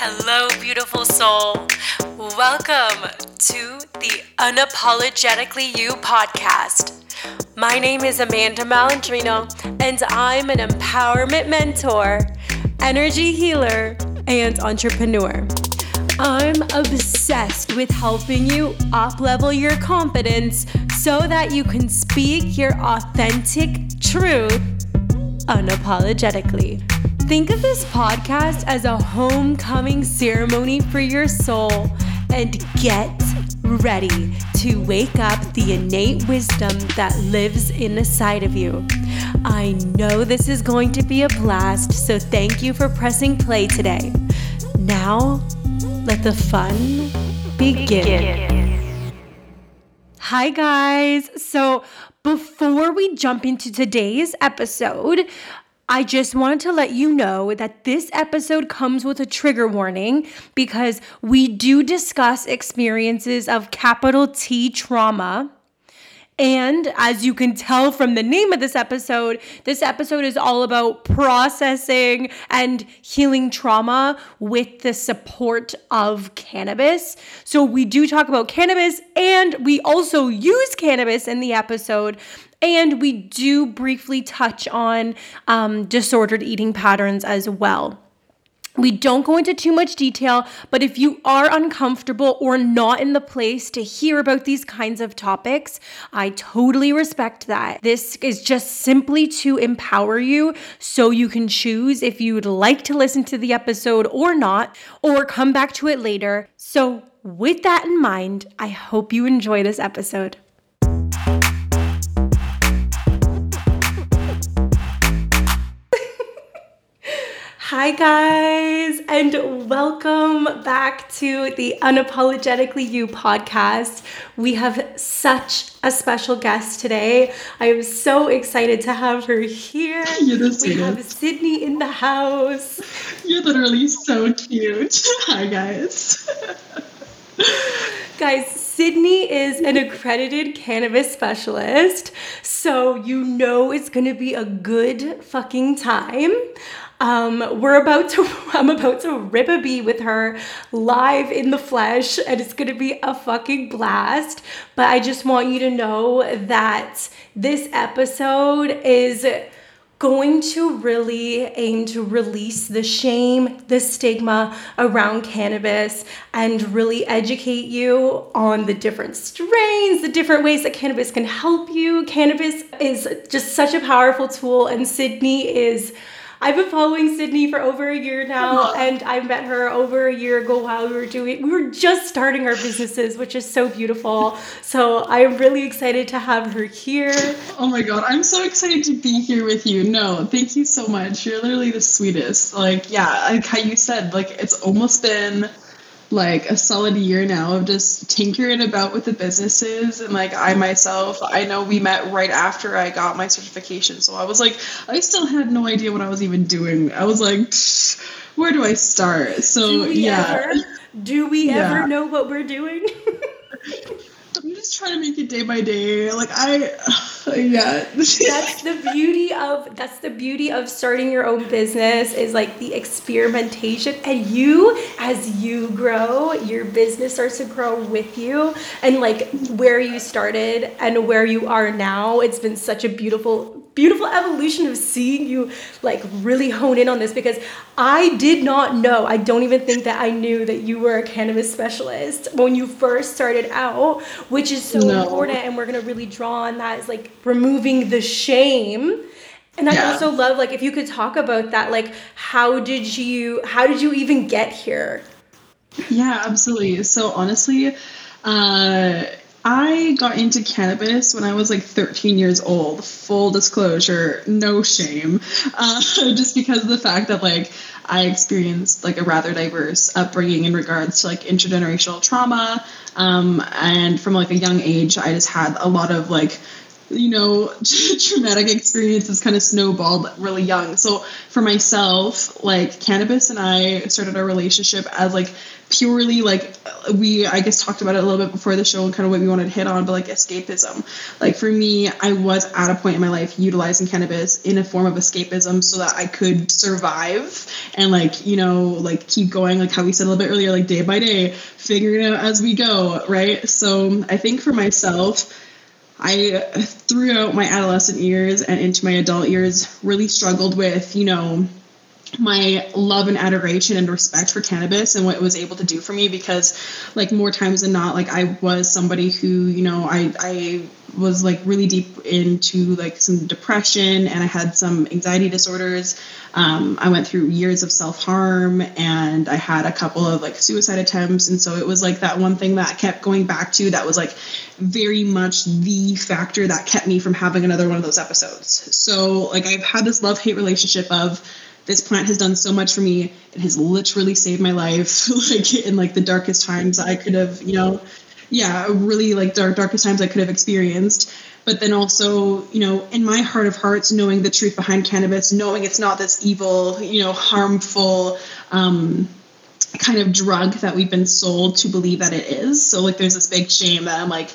Hello, beautiful soul. Welcome to the Unapologetically You podcast. My name is Amanda Malandrino, and I'm an empowerment mentor, energy healer, and entrepreneur. I'm obsessed with helping you up level your confidence so that you can speak your authentic truth unapologetically. Think of this podcast as a homecoming ceremony for your soul and get ready to wake up the innate wisdom that lives inside of you. I know this is going to be a blast, so thank you for pressing play today. Now, let the fun begin. Hi, guys. So, before we jump into today's episode, I just wanted to let you know that this episode comes with a trigger warning because we do discuss experiences of capital T trauma. And as you can tell from the name of this episode, this episode is all about processing and healing trauma with the support of cannabis. So, we do talk about cannabis and we also use cannabis in the episode. And we do briefly touch on um, disordered eating patterns as well. We don't go into too much detail, but if you are uncomfortable or not in the place to hear about these kinds of topics, I totally respect that. This is just simply to empower you so you can choose if you would like to listen to the episode or not, or come back to it later. So, with that in mind, I hope you enjoy this episode. Hi, guys, and welcome back to the Unapologetically You podcast. We have such a special guest today. I am so excited to have her here. You're the we have Sydney in the house. You're literally so cute. Hi, guys. Guys, Sydney is an accredited cannabis specialist, so you know it's gonna be a good fucking time. Um, we're about to, I'm about to rip a bee with her live in the flesh, and it's gonna be a fucking blast. But I just want you to know that this episode is going to really aim to release the shame, the stigma around cannabis, and really educate you on the different strains, the different ways that cannabis can help you. Cannabis is just such a powerful tool, and Sydney is I've been following Sydney for over a year now, and I met her over a year ago while we were doing, we were just starting our businesses, which is so beautiful. So I'm really excited to have her here. Oh my God, I'm so excited to be here with you. No, thank you so much. You're literally the sweetest. Like, yeah, like how you said, like it's almost been like a solid year now of just tinkering about with the businesses. And like I myself I know we met right after I got my certification. So I was like I still had no idea what I was even doing. I was like where do I start? So yeah. ever, do we yeah. ever know what we're doing I'm just trying to make it day by day. Like I, yeah. that's the beauty of that's the beauty of starting your own business is like the experimentation, and you as you grow, your business starts to grow with you, and like where you started and where you are now. It's been such a beautiful beautiful evolution of seeing you like really hone in on this because I did not know, I don't even think that I knew that you were a cannabis specialist when you first started out, which is so no. important. And we're to really draw on that is like removing the shame. And I yeah. also love like if you could talk about that, like how did you how did you even get here? Yeah, absolutely. So honestly, uh I got into cannabis when I was like 13 years old. Full disclosure, no shame. Uh, just because of the fact that like I experienced like a rather diverse upbringing in regards to like intergenerational trauma. Um, and from like a young age, I just had a lot of like you know, traumatic experiences kind of snowballed really young. So for myself, like cannabis and I started our relationship as like purely like we I guess talked about it a little bit before the show and kind of what we wanted to hit on, but like escapism. Like for me, I was at a point in my life utilizing cannabis in a form of escapism so that I could survive and like, you know, like keep going, like how we said a little bit earlier, like day by day, figuring it out as we go, right? So I think for myself, I throughout my adolescent years and into my adult years really struggled with, you know, my love and adoration and respect for cannabis and what it was able to do for me because like more times than not like I was somebody who you know I I was like really deep into like some depression and I had some anxiety disorders. Um, I went through years of self-harm and I had a couple of like suicide attempts. And so it was like that one thing that I kept going back to that was like very much the factor that kept me from having another one of those episodes. So like I've had this love-hate relationship of this plant has done so much for me. It has literally saved my life, like in like the darkest times I could have, you know, yeah, really like dark darkest times I could have experienced. But then also, you know, in my heart of hearts, knowing the truth behind cannabis, knowing it's not this evil, you know, harmful um, kind of drug that we've been sold to believe that it is. So like, there's this big shame that I'm like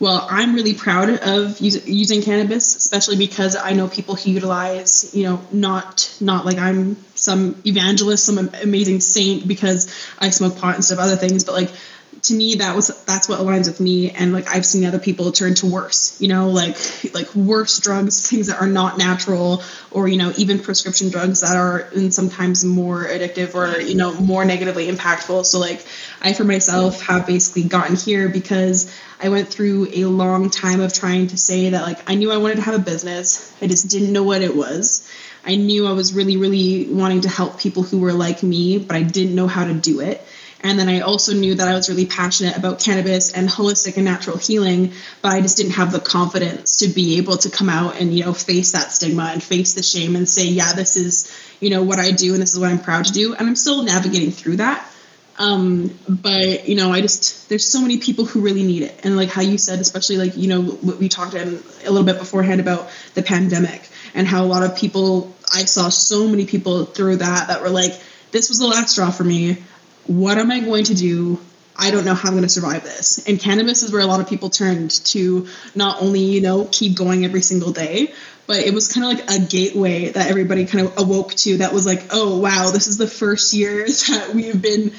well, I'm really proud of use, using cannabis, especially because I know people who utilize, you know, not not like I'm some evangelist, some amazing saint because I smoke pot instead of other things, but like to me that was that's what aligns with me and like I've seen other people turn to worse, you know, like like worse drugs, things that are not natural or you know, even prescription drugs that are and sometimes more addictive or you know, more negatively impactful. So like I for myself have basically gotten here because I went through a long time of trying to say that like I knew I wanted to have a business. I just didn't know what it was. I knew I was really, really wanting to help people who were like me, but I didn't know how to do it. And then I also knew that I was really passionate about cannabis and holistic and natural healing, but I just didn't have the confidence to be able to come out and, you know, face that stigma and face the shame and say, yeah, this is, you know, what I do and this is what I'm proud to do. And I'm still navigating through that. Um, but you know, I just there's so many people who really need it, and like how you said, especially like you know what we talked a little bit beforehand about the pandemic and how a lot of people I saw so many people through that that were like, this was the last straw for me. What am I going to do? I don't know how I'm going to survive this. And cannabis is where a lot of people turned to not only, you know, keep going every single day, but it was kind of like a gateway that everybody kind of awoke to that was like, oh, wow, this is the first year that we've been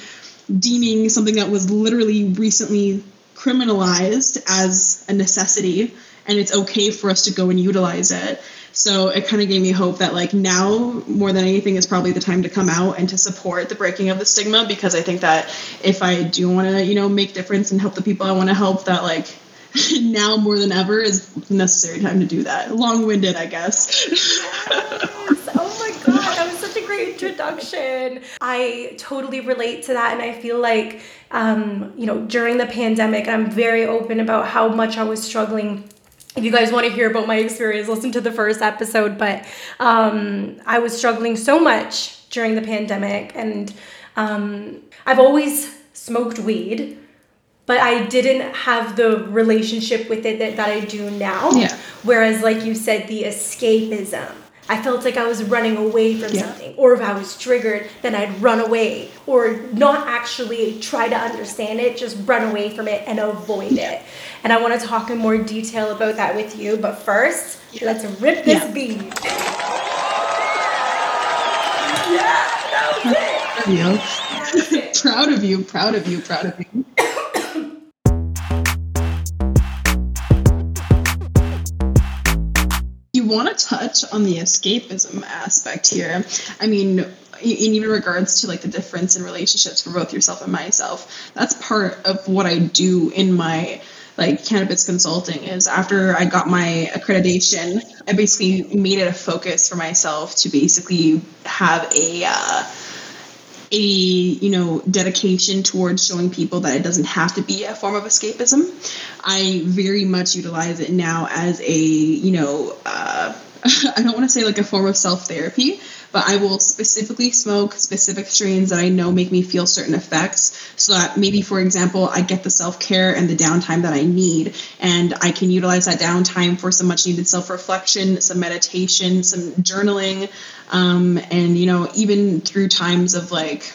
deeming something that was literally recently criminalized as a necessity and it's okay for us to go and utilize it so it kind of gave me hope that like now more than anything is probably the time to come out and to support the breaking of the stigma because i think that if i do want to you know make difference and help the people i want to help that like now more than ever is necessary time to do that. Long-winded i guess. Oh my god that was such a great introduction. I totally relate to that and i feel like um, you know during the pandemic i'm very open about how much i was struggling if you guys want to hear about my experience, listen to the first episode. But um, I was struggling so much during the pandemic, and um, I've always smoked weed, but I didn't have the relationship with it that, that I do now. Yeah. Whereas, like you said, the escapism. I felt like I was running away from yeah. something, or if I was triggered, then I'd run away, or not actually try to understand it, just run away from it and avoid yeah. it. And I want to talk in more detail about that with you. But first, yeah. let's rip this yeah. bead. yeah, that was it. proud of you, proud of you, proud of you. Want to touch on the escapism aspect here. I mean, in even regards to like the difference in relationships for both yourself and myself, that's part of what I do in my like cannabis consulting is after I got my accreditation, I basically made it a focus for myself to basically have a uh, a you know dedication towards showing people that it doesn't have to be a form of escapism. I very much utilize it now as a you know uh, I don't want to say like a form of self therapy, but I will specifically smoke specific strains that I know make me feel certain effects so that maybe, for example, I get the self care and the downtime that I need. And I can utilize that downtime for some much needed self reflection, some meditation, some journaling, um, and, you know, even through times of like,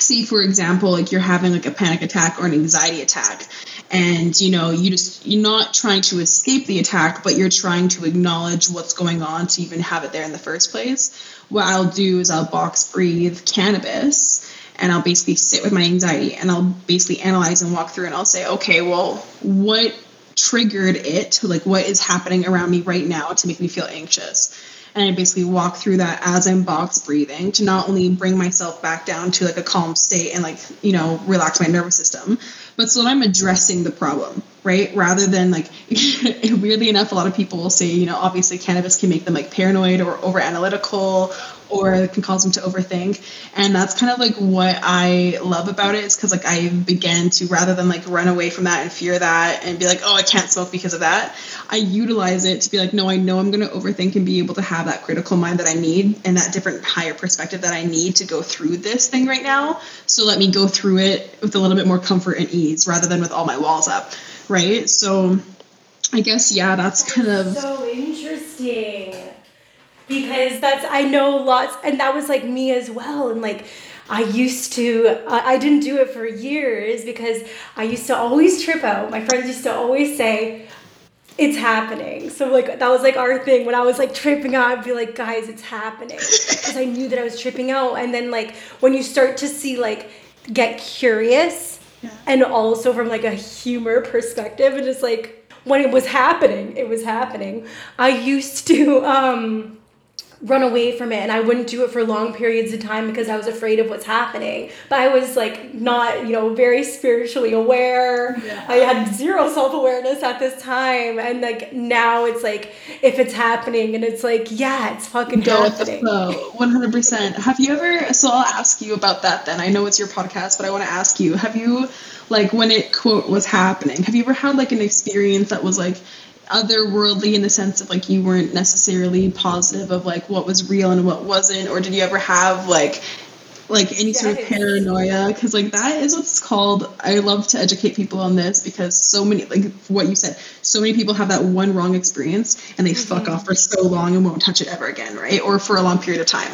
see for example like you're having like a panic attack or an anxiety attack and you know you just you're not trying to escape the attack but you're trying to acknowledge what's going on to even have it there in the first place what i'll do is i'll box breathe cannabis and i'll basically sit with my anxiety and i'll basically analyze and walk through and i'll say okay well what triggered it? Like what is happening around me right now to make me feel anxious and I basically walk through that as I'm box breathing to not only bring myself back down to like a calm state and like you know relax my nervous system, but so that I'm addressing the problem, right? Rather than like weirdly enough, a lot of people will say you know obviously cannabis can make them like paranoid or over analytical or can cause them to overthink. And that's kind of like what I love about it is because like I began to rather than like run away from that and fear that and be like, oh, I can't smoke because of that. I utilize it to be like, no, I know I'm going to overthink and be able to have that critical mind that I need and that different higher perspective that I need to go through this thing right now. So let me go through it with a little bit more comfort and ease rather than with all my walls up. Right. So I guess, yeah, that's kind of. So interesting because that's I know lots and that was like me as well and like I used to I, I didn't do it for years because I used to always trip out. My friends used to always say it's happening. So like that was like our thing when I was like tripping out I'd be like guys it's happening because I knew that I was tripping out and then like when you start to see like get curious and also from like a humor perspective and just like when it was happening it was happening. I used to um run away from it and I wouldn't do it for long periods of time because I was afraid of what's happening. But I was like not, you know, very spiritually aware. Yeah. I had zero self-awareness at this time and like now it's like if it's happening and it's like yeah, it's fucking Go happening. With 100%. Have you ever so I'll ask you about that then. I know it's your podcast, but I want to ask you, have you like when it quote was happening, have you ever had like an experience that was like otherworldly in the sense of like you weren't necessarily positive of like what was real and what wasn't or did you ever have like like any sort of paranoia? Because like that is what's called i love to educate people on this because so many like what you said so many people have that one wrong experience and they mm-hmm. fuck off for so long and won't touch it ever again right? Or for a long period of time.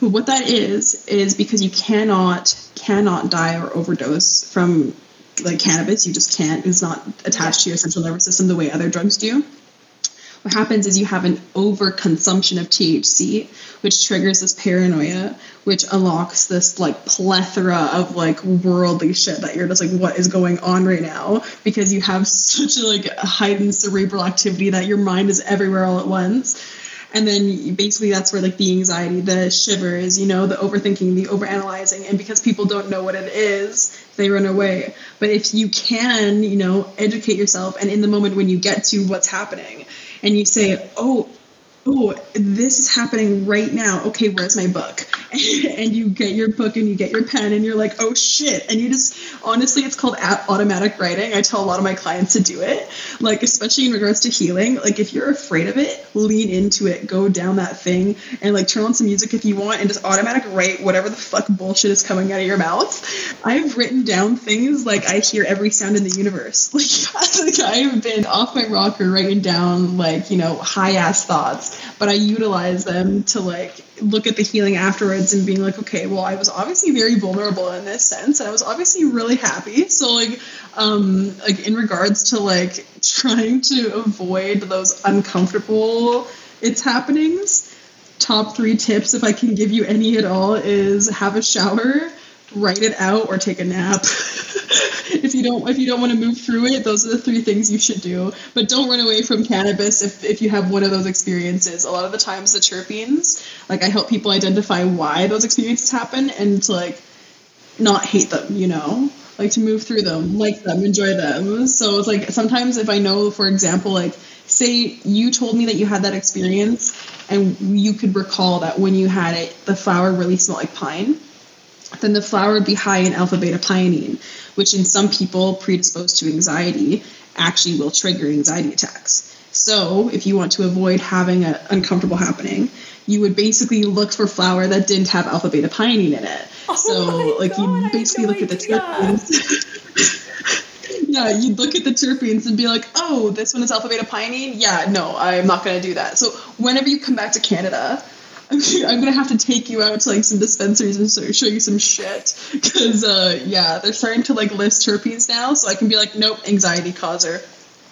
But what that is is because you cannot cannot die or overdose from like cannabis, you just can't. It's not attached to your central nervous system the way other drugs do. What happens is you have an overconsumption of THC, which triggers this paranoia, which unlocks this like plethora of like worldly shit that you're just like, what is going on right now? Because you have such a like heightened cerebral activity that your mind is everywhere all at once and then basically that's where like the anxiety the shivers you know the overthinking the overanalyzing. And because people don't know what it is they run away. But if you can you know educate yourself and in the moment when you get to what's happening and you say oh oh, this is happening right now. Okay, where's my book? and you get your book and you get your pen and you're like, oh shit. And you just, honestly, it's called automatic writing. I tell a lot of my clients to do it. Like, especially in regards to healing, like if you're afraid of it, lean into it, go down that thing and like turn on some music if you want and just automatic write whatever the fuck bullshit is coming out of your mouth. I've written down things like I hear every sound in the universe. Like, like I've been off my rocker writing down like, you know, high ass thoughts but I utilize them to like look at the healing afterwards and being like, okay, well, I was obviously very vulnerable in this sense, and I was obviously really happy. So like, um, like in regards to like trying to avoid those uncomfortable it's happenings. Top three tips, if I can give you any at all, is have a shower, write it out, or take a nap. if you don't if you don't want to move through it, those are the three things you should do. But don't run away from cannabis if, if you have one of those experiences. A lot of the times the terpenes, like I help people identify why those experiences happen and to like not hate them, you know? Like to move through them, like them, enjoy them. So it's like sometimes if I know, for example, like say you told me that you had that experience and you could recall that when you had it, the flower really smelled like pine then the flower would be high in alpha beta pinene, which in some people predisposed to anxiety actually will trigger anxiety attacks. So if you want to avoid having an uncomfortable happening, you would basically look for flower that didn't have alpha beta pinene in it. Oh so like God, you basically no look at the terpenes. yeah, you'd look at the terpenes and be like, oh, this one is alpha beta pinene. Yeah, no, I'm not gonna do that. So whenever you come back to Canada. I'm I'm gonna have to take you out to like some dispensaries and sort of show you some shit because uh, yeah, they're starting to like list terpenes now, so I can be like, nope, anxiety causer.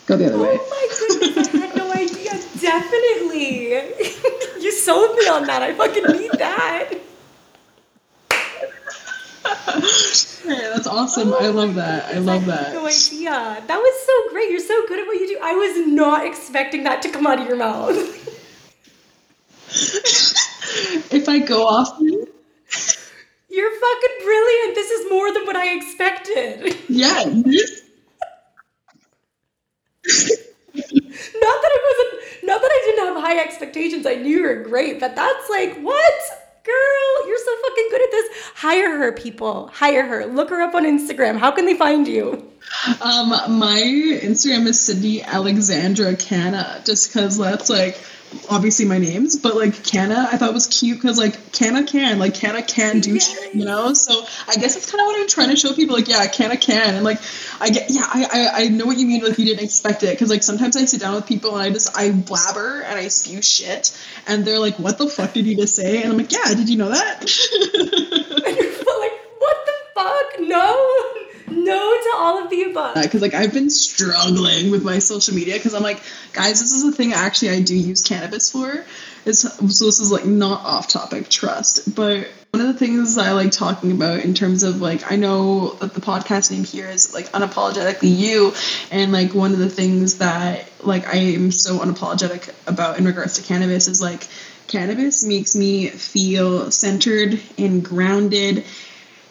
Go the other way. Oh my goodness, I had no idea. Definitely. you sold me on that. I fucking need that. Yeah, that's awesome. I love that. I love had No that. idea. That was so great. You're so good at what you do. I was not expecting that to come out of your mouth. If I go off, You're fucking brilliant. This is more than what I expected. yeah, Not that I wasn't, not that I didn't have high expectations. I knew you were great, but that's like, what? Girl, you're so fucking good at this. Hire her, people. Hire her. Look her up on Instagram. How can they find you? Um, my Instagram is Sydney Alexandra Canna, just because that's like obviously my names, but like Canna, I thought was cute because like Canna can, like Canna can do shit, you know. So I guess that's kind of what I'm trying to show people, like yeah, Canna can, and like I get, yeah, I I, I know what you mean, like you didn't expect it, because like sometimes I sit down with people and I just I blabber and I spew shit, and they're like, what the fuck did you just say? And I'm like, yeah, did you know that? And you're like, what the fuck? No. No to all of the above. because like I've been struggling with my social media because I'm like, guys, this is the thing actually I do use cannabis for. It's, so this is like not off topic, trust. But one of the things I like talking about in terms of like I know that the podcast name here is like unapologetically you, and like one of the things that like I am so unapologetic about in regards to cannabis is like cannabis makes me feel centered and grounded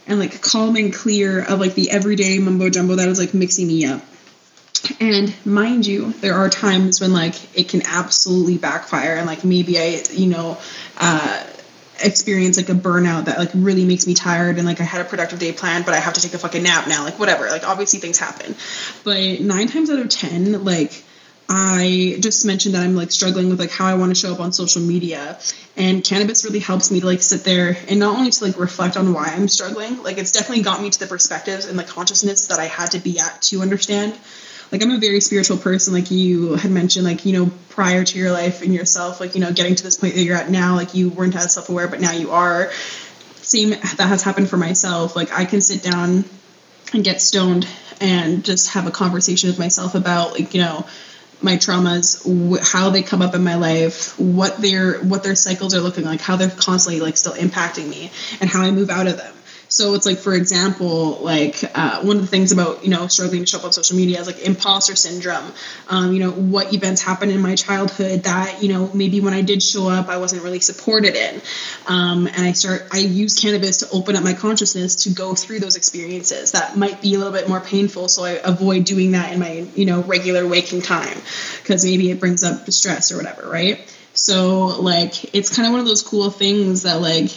and like calm and clear of like the everyday mumbo jumbo that is like mixing me up. And mind you, there are times when like it can absolutely backfire and like maybe I, you know, uh experience like a burnout that like really makes me tired and like I had a productive day planned but I have to take a fucking nap now like whatever like obviously things happen but 9 times out of 10 like I just mentioned that I'm like struggling with like how I want to show up on social media and cannabis really helps me to like sit there and not only to like reflect on why I'm struggling like it's definitely got me to the perspectives and the consciousness that I had to be at to understand. Like I'm a very spiritual person like you had mentioned like you know prior to your life and yourself like you know getting to this point that you're at now like you weren't as self-aware but now you are. Same that has happened for myself like I can sit down and get stoned and just have a conversation with myself about like you know my traumas wh- how they come up in my life what their what their cycles are looking like how they're constantly like still impacting me and how i move out of them so it's like for example like uh, one of the things about you know struggling to show up on social media is like imposter syndrome. Um, you know what events happened in my childhood that you know maybe when i did show up i wasn't really supported in. Um, and i start i use cannabis to open up my consciousness to go through those experiences that might be a little bit more painful. So i avoid doing that in my you know regular waking time because maybe it brings up distress or whatever right? So like it's kind of one of those cool things that like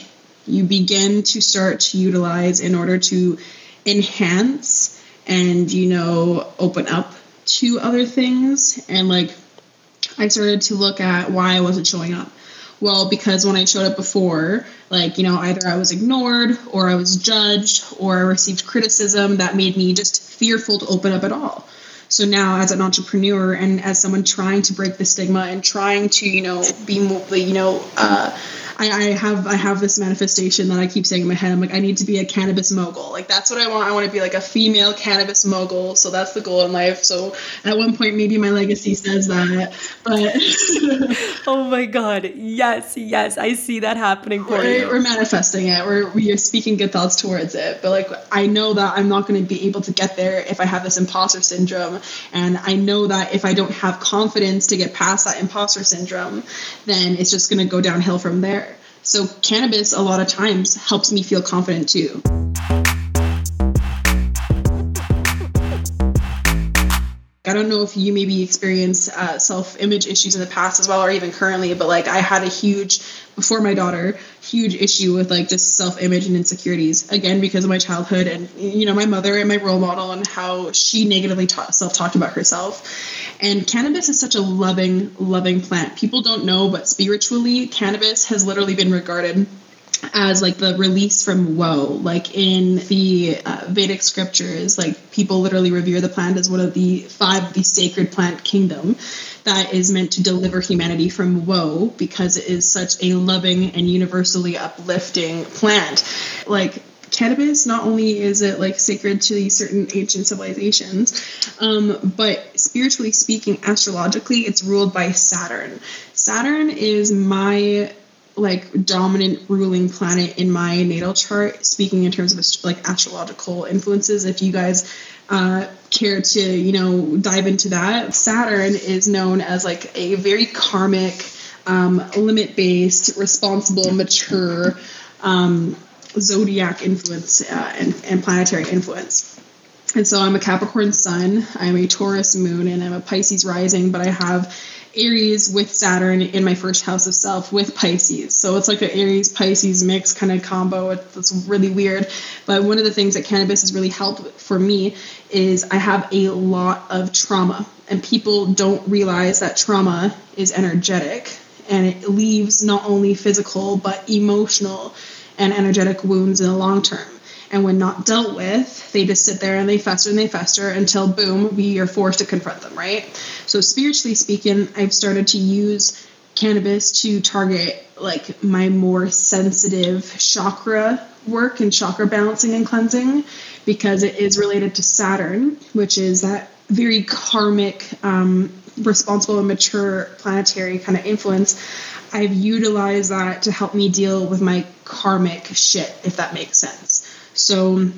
you begin to start to utilize in order to enhance and you know open up to other things and like I started to look at why I wasn't showing up. Well, because when I showed up before, like, you know, either I was ignored or I was judged or I received criticism that made me just fearful to open up at all. So now, as an entrepreneur and as someone trying to break the stigma and trying to, you know, be more, you know, uh, I, I have I have this manifestation that I keep saying in my head. I'm like, I need to be a cannabis mogul. Like that's what I want. I want to be like a female cannabis mogul. So that's the goal in life. So at one point, maybe my legacy says that. But Oh my god. Yes, yes. I see that happening for we're, you. we're manifesting it. We're we are speaking good thoughts towards it. But like I know that I'm not going to be able to get there if I have this imposter syndrome, and I know that if I don't have confidence to get past that imposter syndrome, then it's just going to go downhill from there. So cannabis a lot of times helps me feel confident too. I don't know if you maybe experienced uh, self image issues in the past as well, or even currently, but like I had a huge, before my daughter, huge issue with like just self image and insecurities. Again, because of my childhood and, you know, my mother and my role model and how she negatively ta- self talked about herself. And cannabis is such a loving, loving plant. People don't know, but spiritually, cannabis has literally been regarded as like the release from woe. Like in the uh, vedic scriptures like people literally revere the plant as one of the five of the sacred plant kingdom that is meant to deliver humanity from woe because it is such a loving and universally uplifting plant. Like cannabis not only is it like sacred to these certain ancient civilizations um, but spiritually speaking astrologically it's ruled by saturn. Saturn is my like dominant ruling planet in my natal chart speaking in terms of like astrological influences if you guys uh, care to you know dive into that saturn is known as like a very karmic um, limit based responsible mature um, zodiac influence uh, and, and planetary influence. And so i'm a capricorn sun i'm a taurus moon and i'm a pisces rising but i have Aries with Saturn in my first house of self with Pisces. So it's like an Aries Pisces mix kind of combo. It's really weird. But one of the things that cannabis has really helped for me is I have a lot of trauma, and people don't realize that trauma is energetic and it leaves not only physical but emotional and energetic wounds in the long term. And when not dealt with, they just sit there and they fester and they fester until boom, we are forced to confront them, right? So, spiritually speaking, I've started to use cannabis to target like my more sensitive chakra work and chakra balancing and cleansing because it is related to Saturn, which is that very karmic, um, responsible and mature planetary kind of influence. I've utilized that to help me deal with my karmic shit, if that makes sense. So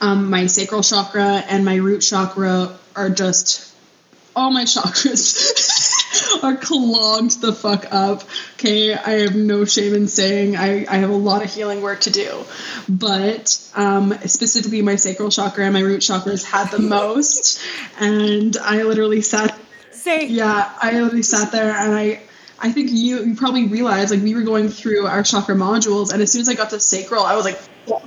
um, my sacral chakra and my root chakra are just all my chakras are clogged the fuck up. Okay, I have no shame in saying I, I have a lot of healing work to do. But um, specifically, my sacral chakra and my root chakras had the most. And I literally sat. Say. Yeah, I literally sat there and I I think you you probably realized like we were going through our chakra modules, and as soon as I got to sacral, I was like,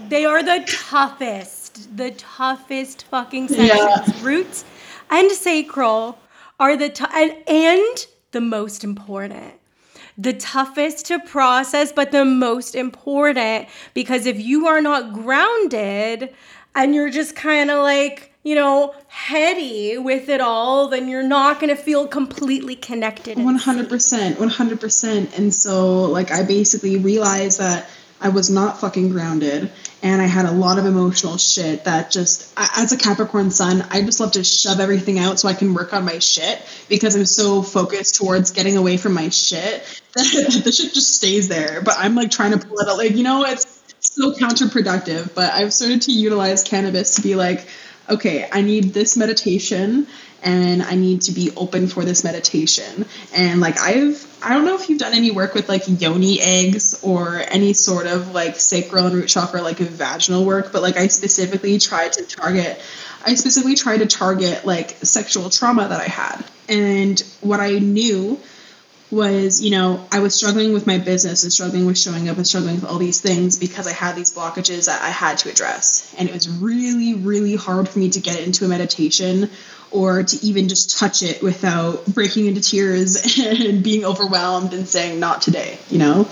they are the toughest, the toughest fucking sections. Yeah. Roots and sacral are the t- and, and the most important. The toughest to process, but the most important because if you are not grounded and you're just kind of like you know, heady with it all, then you're not going to feel completely connected. 100%. 100%. And so, like, I basically realized that I was not fucking grounded and I had a lot of emotional shit that just, as a Capricorn sun, I just love to shove everything out so I can work on my shit because I'm so focused towards getting away from my shit that the shit just stays there. But I'm like trying to pull it out. Like, you know, it's so counterproductive. But I've started to utilize cannabis to be like, okay, I need this meditation and I need to be open for this meditation. And like I've I don't know if you've done any work with like yoni eggs or any sort of like sacral and root chakra like vaginal work, but like I specifically tried to target I specifically tried to target like sexual trauma that I had. And what I knew was, you know, I was struggling with my business and struggling with showing up and struggling with all these things because I had these blockages that I had to address. And it was really, really hard for me to get into a meditation or to even just touch it without breaking into tears and being overwhelmed and saying, not today, you know?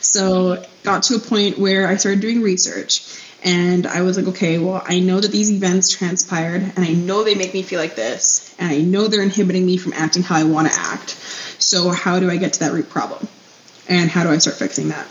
So got to a point where I started doing research and I was like, okay, well, I know that these events transpired and I know they make me feel like this and I know they're inhibiting me from acting how I want to act. So, how do I get to that root problem? And how do I start fixing that?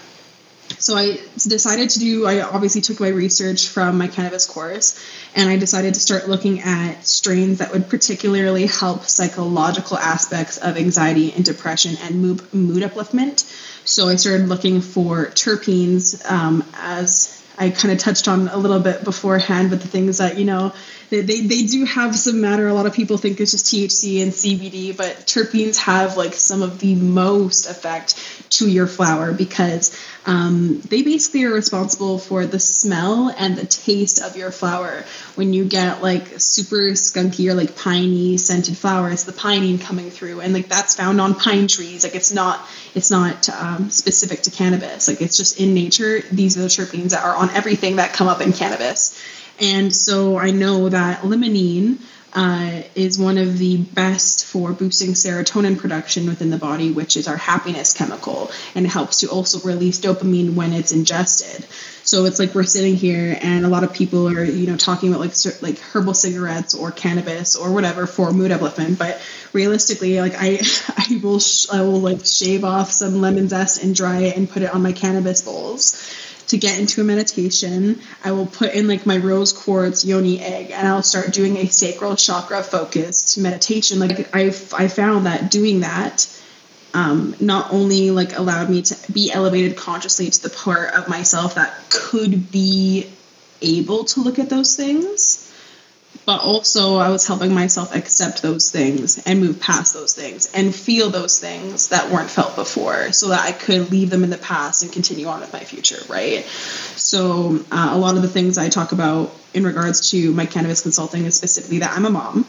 So, I decided to do, I obviously took my research from my cannabis course, and I decided to start looking at strains that would particularly help psychological aspects of anxiety and depression and mood, upliftment. So, I started looking for terpenes um, as I kind of touched on a little bit beforehand, but the things that, you know, they, they, they do have some matter. A lot of people think it's just THC and CBD, but terpenes have like some of the most effect to your flower because um, they basically are responsible for the smell and the taste of your flower. When you get like super skunky or like piney scented flowers, the pinene coming through, and like that's found on pine trees. Like it's not it's not um, specific to cannabis. Like it's just in nature. These are the terpenes that are on everything that come up in cannabis. And so I know that limonene uh, is one of the best for boosting serotonin production within the body, which is our happiness chemical, and helps to also release dopamine when it's ingested. So it's like we're sitting here, and a lot of people are, you know, talking about like like herbal cigarettes or cannabis or whatever for mood upliftment. But realistically, like I, I will, sh- I will like shave off some lemon zest and dry it and put it on my cannabis bowls to get into a meditation, I will put in like my rose quartz yoni egg and I'll start doing a sacral chakra focused meditation. Like I I found that doing that um, not only like allowed me to be elevated consciously to the part of myself that could be able to look at those things but also I was helping myself accept those things and move past those things and feel those things that weren't felt before so that I could leave them in the past and continue on with my future, right? So, uh, a lot of the things I talk about in regards to my cannabis consulting is specifically that I'm a mom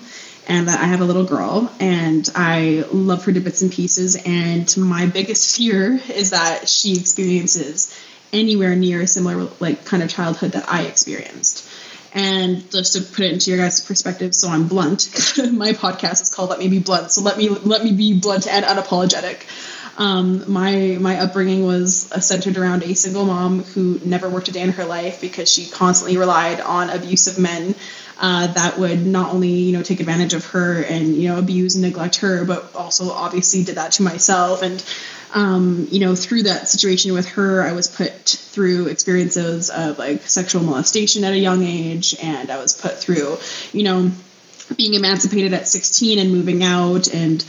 and that I have a little girl and I love her to bits and pieces. And my biggest fear is that she experiences anywhere near a similar, like, kind of childhood that I experienced. And just to put it into your guys' perspective, so I'm blunt. my podcast is called "Let Me Be Blunt," so let me let me be blunt and unapologetic. Um, my my upbringing was centered around a single mom who never worked a day in her life because she constantly relied on abusive men uh, that would not only you know take advantage of her and you know abuse and neglect her, but also obviously did that to myself and um, you know, through that situation with her, I was put through experiences of like sexual molestation at a young age, and I was put through, you know, being emancipated at 16 and moving out, and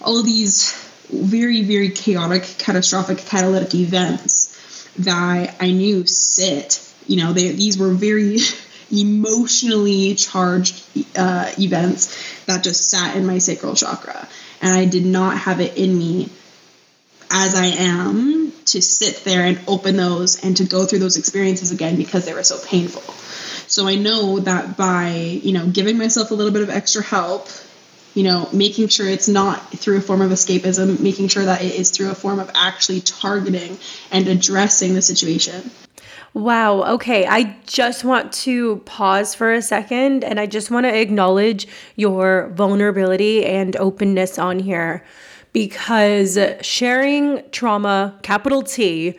all these very, very chaotic, catastrophic, catalytic events that I knew sit. You know, they, these were very emotionally charged uh, events that just sat in my sacral chakra, and I did not have it in me as I am to sit there and open those and to go through those experiences again because they were so painful. So I know that by, you know, giving myself a little bit of extra help, you know, making sure it's not through a form of escapism, making sure that it is through a form of actually targeting and addressing the situation. Wow. Okay. I just want to pause for a second and I just want to acknowledge your vulnerability and openness on here because sharing trauma, capital T,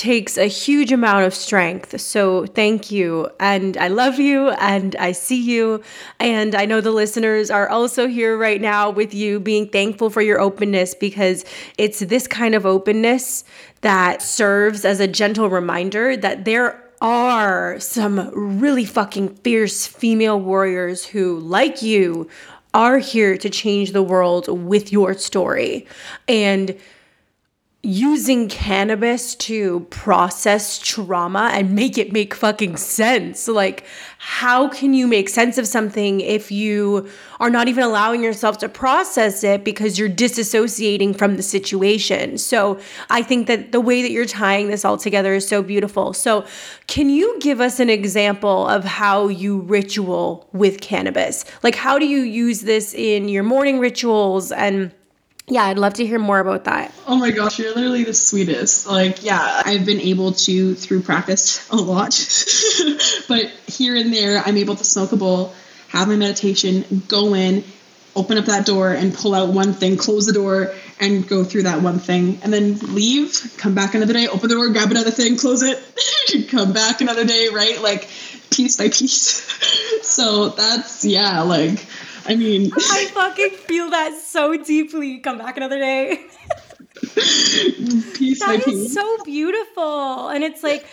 takes a huge amount of strength. So thank you. And I love you and I see you. And I know the listeners are also here right now with you, being thankful for your openness because it's this kind of openness that serves as a gentle reminder that there are some really fucking fierce female warriors who, like you, are here to change the world with your story. And using cannabis to process trauma and make it make fucking sense. Like, how can you make sense of something if you are not even allowing yourself to process it because you're disassociating from the situation? So, I think that the way that you're tying this all together is so beautiful. So, can you give us an example of how you ritual with cannabis? Like, how do you use this in your morning rituals and yeah, I'd love to hear more about that. Oh my gosh, you're literally the sweetest. Like, yeah, I've been able to, through practice, a lot. but here and there, I'm able to smoke a bowl, have my meditation, go in, open up that door and pull out one thing, close the door, and go through that one thing, and then leave, come back another day, open the door, grab another thing, close it, come back another day, right? Like, piece by piece. so that's, yeah, like, I mean, I fucking feel that so deeply. Come back another day. piece that is so beautiful. And it's like,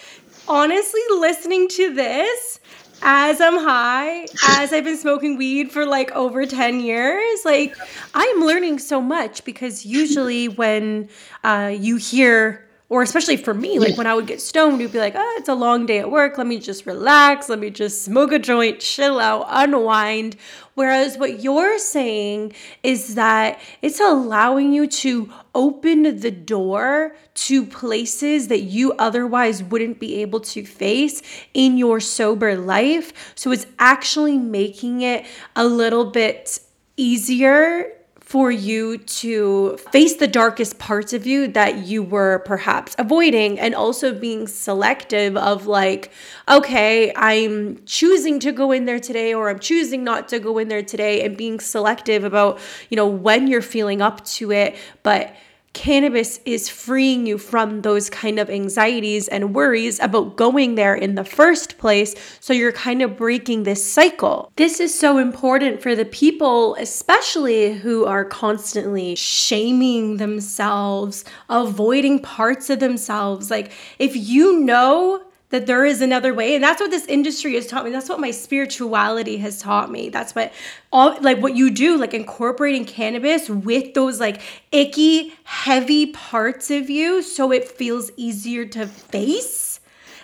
honestly, listening to this as I'm high, as I've been smoking weed for like over 10 years, like I'm learning so much because usually when uh, you hear or especially for me, like when I would get stoned, it'd be like, oh, it's a long day at work. Let me just relax. Let me just smoke a joint, chill out, unwind. Whereas what you're saying is that it's allowing you to open the door to places that you otherwise wouldn't be able to face in your sober life. So it's actually making it a little bit easier for you to face the darkest parts of you that you were perhaps avoiding and also being selective of like okay i'm choosing to go in there today or i'm choosing not to go in there today and being selective about you know when you're feeling up to it. But cannabis is freeing you from those kind of anxieties and worries about going there in the first place. So you're kind of breaking this cycle. This is so important for the people, especially who are constantly shaming themselves, avoiding parts of themselves. Like, if you know that there is another way. And that's what this industry has taught me. That's what my spirituality has taught me. That's what all like what you do like incorporating cannabis with those like icky heavy parts of you so it feels easier to face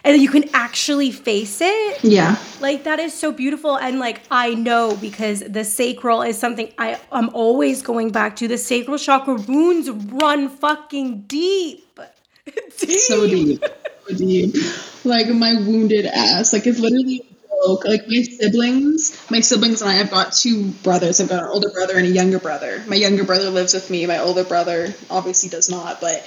and you can actually face it. Yeah. like that is so beautiful. And like i know because the sacral is something i i'm always going back to. The sacral chakra wounds run fucking deep. Deep. so deep, deep. Like my wounded ass. Like it's literally a joke. Like my siblings, my siblings and I. I've got two brothers. I've got an older brother and a younger brother. My younger brother lives with me. My older brother obviously does not, but.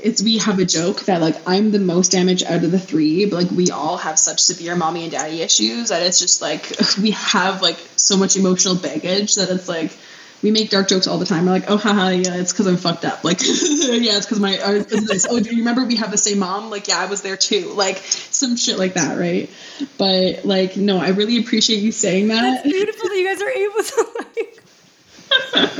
It's we have a joke that like I'm the most damaged out of the three, but like we all have such severe mommy and daddy issues that it's just like we have like so much emotional baggage that it's like we make dark jokes all the time. We're like, oh, haha, yeah, it's because I'm fucked up. Like, yeah, it's because my, 'cause this. Oh, do you remember we have the same mom? Like, yeah, I was there too. Like, some shit like that, right? But, like, no, I really appreciate you saying that. It's beautiful that you guys are able to like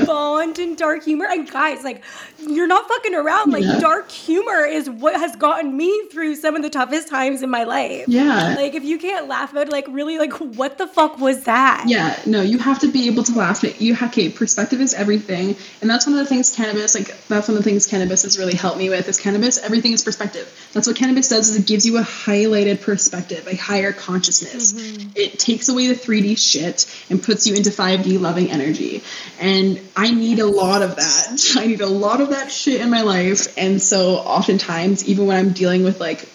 bond in dark humor. And guys, like, you're not fucking around. Like, Yeah. dark humor is what has gotten me through some of the toughest times in my life. Yeah. Like, if you can't laugh about it, like, really, like, what the fuck was that? Yeah, no, you have to be able to laugh at you. Okay, perspective is everything, and that's one of the things cannabis like. That's one of the things cannabis has really helped me with. Is cannabis everything is perspective. That's what cannabis does. Is it gives you a highlighted perspective, a higher consciousness. Mm-hmm. It takes away the 3D shit and puts you into 5D loving energy. And I need a lot of that. I need a lot of that shit in my life, and so oftentimes, even when I'm dealing with like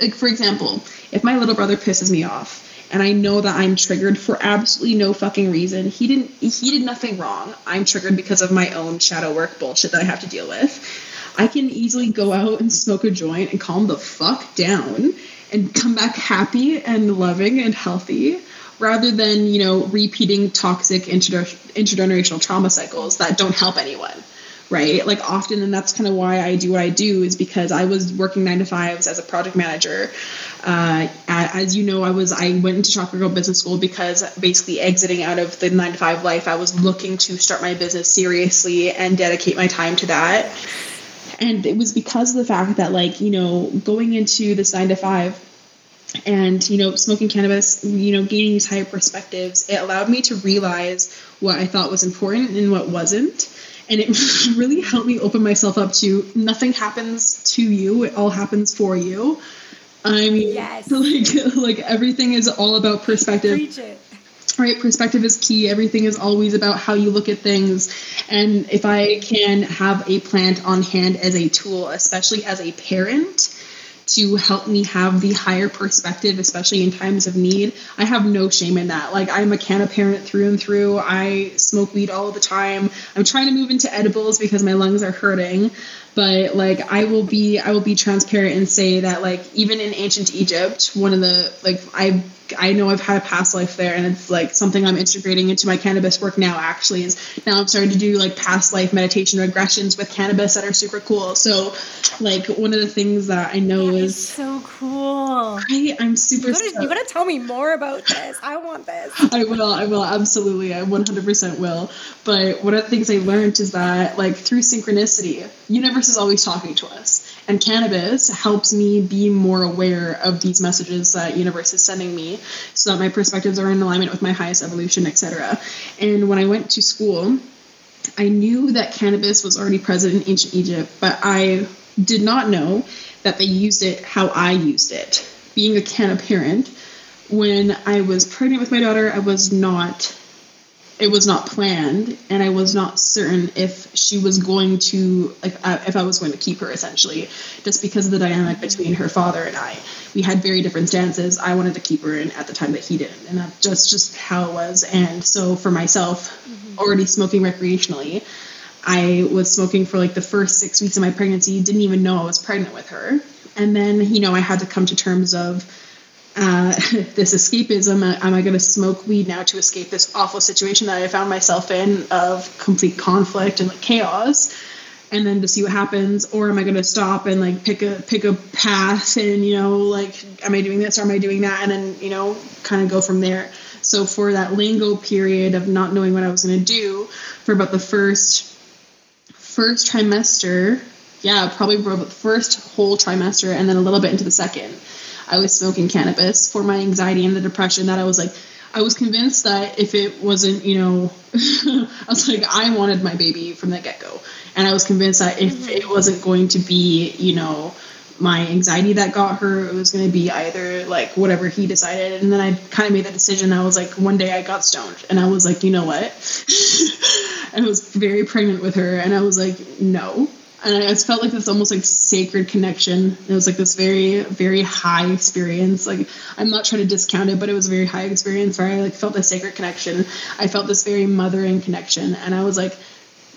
like for example, if my little brother pisses me off and I know that I'm triggered for absolutely no fucking reason, he didn't he did nothing wrong. I'm triggered because of my own shadow work bullshit that I have to deal with. I can easily go out and smoke a joint and calm the fuck down and come back happy and loving and healthy rather than, you know, repeating toxic intergener- intergenerational trauma cycles that don't help anyone right? Like often, and that's kind of why I do what I do is because I was working nine to fives as a project manager. Uh, as you know, I was I went into Chocolate Girl Business School because basically exiting out of the nine to five life, I was looking to start my business seriously and dedicate my time to that. And it was because of the fact that, like, you know, going into this nine to five, and you know smoking cannabis you know gaining these higher perspectives it allowed me to realize what i thought was important and what wasn't. And it really helped me open myself up to nothing happens to you it all happens for you. I mean Yes. like like everything is all about perspective. Right perspective is key. Everything is always about how you look at things. And if i can have a plant on hand as a tool especially as a parent to help me have the higher perspective especially in times of need. I have no shame in that. Like i'm a canna parent through and through. I smoke weed all the time. I'm trying to move into edibles because my lungs are hurting. But like i will be i will be transparent and say that like even in ancient egypt one of the like i I know I've had a past life there, and it's like something I'm integrating into my cannabis work now. Actually, is now I'm starting to do like past life meditation regressions with cannabis that are super cool. So, like one of the things that I know It's is so cool. I, I'm super. You gotta, you stoked. gotta tell me more about this. I want this. I will, I will, absolutely, I 100% will. But one of the things I learned is that, like, through synchronicity, universe is always talking to us, and cannabis helps me be more aware of these messages that universe is sending me, so that my perspectives are in alignment with my highest evolution, etc. And when I went to school, I knew that cannabis was already present in ancient Egypt, but I did not know that they used it how I used it. Being a canna parent, when I was pregnant with my daughter, I was not it was not planned and i was not certain if she was going to like if i was going to keep her essentially just because of the dynamic between her father and i. We had very different stances. I wanted to keep her and at the time that he didn't and that's just just how it was. And so for myself mm-hmm. already smoking recreationally i was smoking for like the first six weeks of my pregnancy didn't even know i was pregnant with her. And then you know i had to come to terms of uh, this escapism. Am I going to smoke weed now to escape this awful situation that I found myself in of complete conflict and like chaos? And then to see what happens, or am I going to stop and like pick a pick a path and you know like am I doing this or am I doing that, and then you know kind of go from there. So for that lingo period of not knowing what I was going to do for about the first first trimester, yeah, probably for the first whole trimester, and then a little bit into the second I was smoking cannabis for my anxiety and the depression that I was like, I was convinced that if it wasn't, you know, I was like, I wanted my baby from the get go. And I was convinced that if mm-hmm. it wasn't going to be, you know, my anxiety that got her, it was going to be either like whatever he decided. And then I kind of made the decision. I was like, one day I got stoned and I was like, you know what? I was very pregnant with her. And I was like, no, and I just felt like this almost like sacred connection. It was like this very, very high experience. Like I'm not trying to discount it, but it was a very high experience where I like felt this sacred connection. I felt this very mothering connection, and I was like,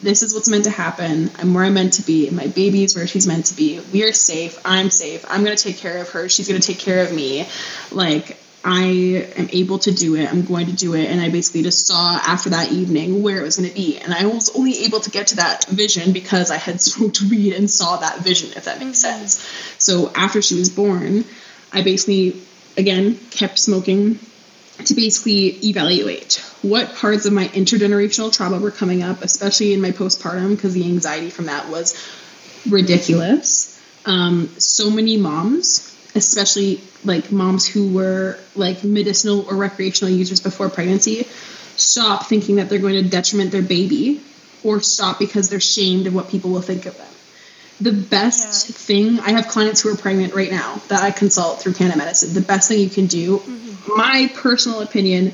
"This is what's meant to happen. I'm where I'm meant to be. My baby's where she's meant to be. We are safe. I'm safe. I'm gonna take care of her. She's gonna take care of me. Like I am able to do it. I'm going to do it. And I basically just saw after that evening where it was going to be. And I was only able to get to that vision because I had smoked weed and saw that vision, if that makes mm-hmm. sense. So after she was born, I basically, again, kept smoking to basically evaluate what parts of my intergenerational trauma were coming up, especially in my postpartum, because the anxiety from that was ridiculous. Um, so many moms especially like moms who were like medicinal or recreational users before pregnancy stop thinking that they're going to detriment their baby or stop because they're shamed of what people will think of them. The best yeah. thing, I have clients who are pregnant right now that I consult through Canada Medicine. The best thing you can do, mm-hmm. my personal opinion,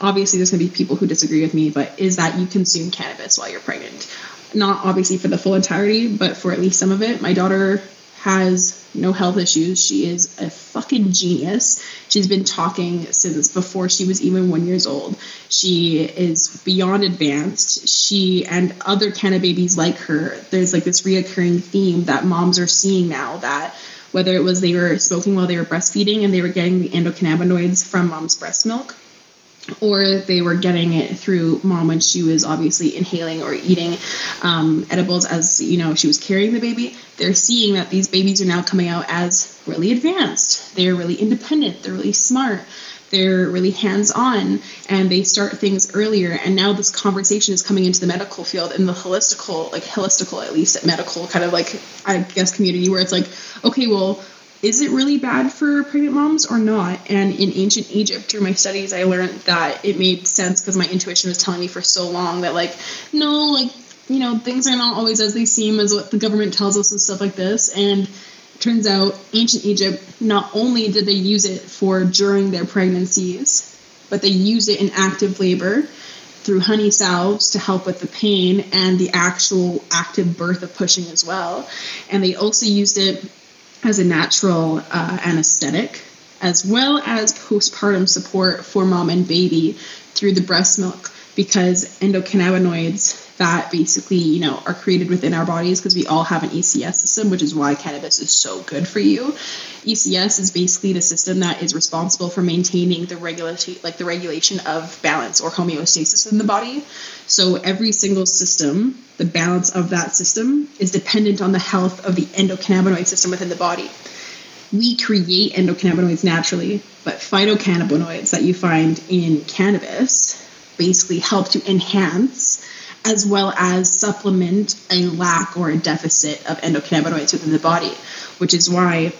obviously there's going to be people who disagree with me, but is that you consume cannabis while you're pregnant. Not obviously for the full entirety, but for at least some of it. My daughter has no health issues. She is a fucking genius. She's been talking since before she was even one years old. She is beyond advanced. She and other canna babies like her. There's like this reoccurring theme that moms are seeing now that whether it was they were smoking while they were breastfeeding and they were getting the endocannabinoids from mom's breast milk or they were getting it through mom when she was obviously inhaling or eating um, edibles as you know she was carrying the baby. They're seeing that these babies are now coming out as really advanced. They're really independent. They're really smart. They're really hands-on and they start things earlier. And now this conversation is coming into the medical field in the holistical like holistical at least medical kind of like i guess community where it's like okay well is it really bad for pregnant moms or not? And in ancient Egypt, through my studies, I learned that it made sense because my intuition was telling me for so long that, like, no, like, you know, things are not always as they seem as what the government tells us and stuff like this. And turns out, ancient Egypt, not only did they use it for during their pregnancies, but they used it in active labor through honey salves to help with the pain and the actual active birth of pushing as well. And they also used it as a natural uh, anesthetic, as well as postpartum support for mom and baby through the breast milk, because endocannabinoids that basically you know are created within our bodies because we all have an ECS system, which is why cannabis is so good for you. ECS is basically the system that is responsible for maintaining the regulation, like the regulation of balance or homeostasis in the body. So every single system, the balance of that system is dependent on the health of the endocannabinoid system within the body. We create endocannabinoids naturally, but phytocannabinoids that you find in cannabis basically help to enhance as well as supplement a lack or a deficit of endocannabinoids within the body, which is why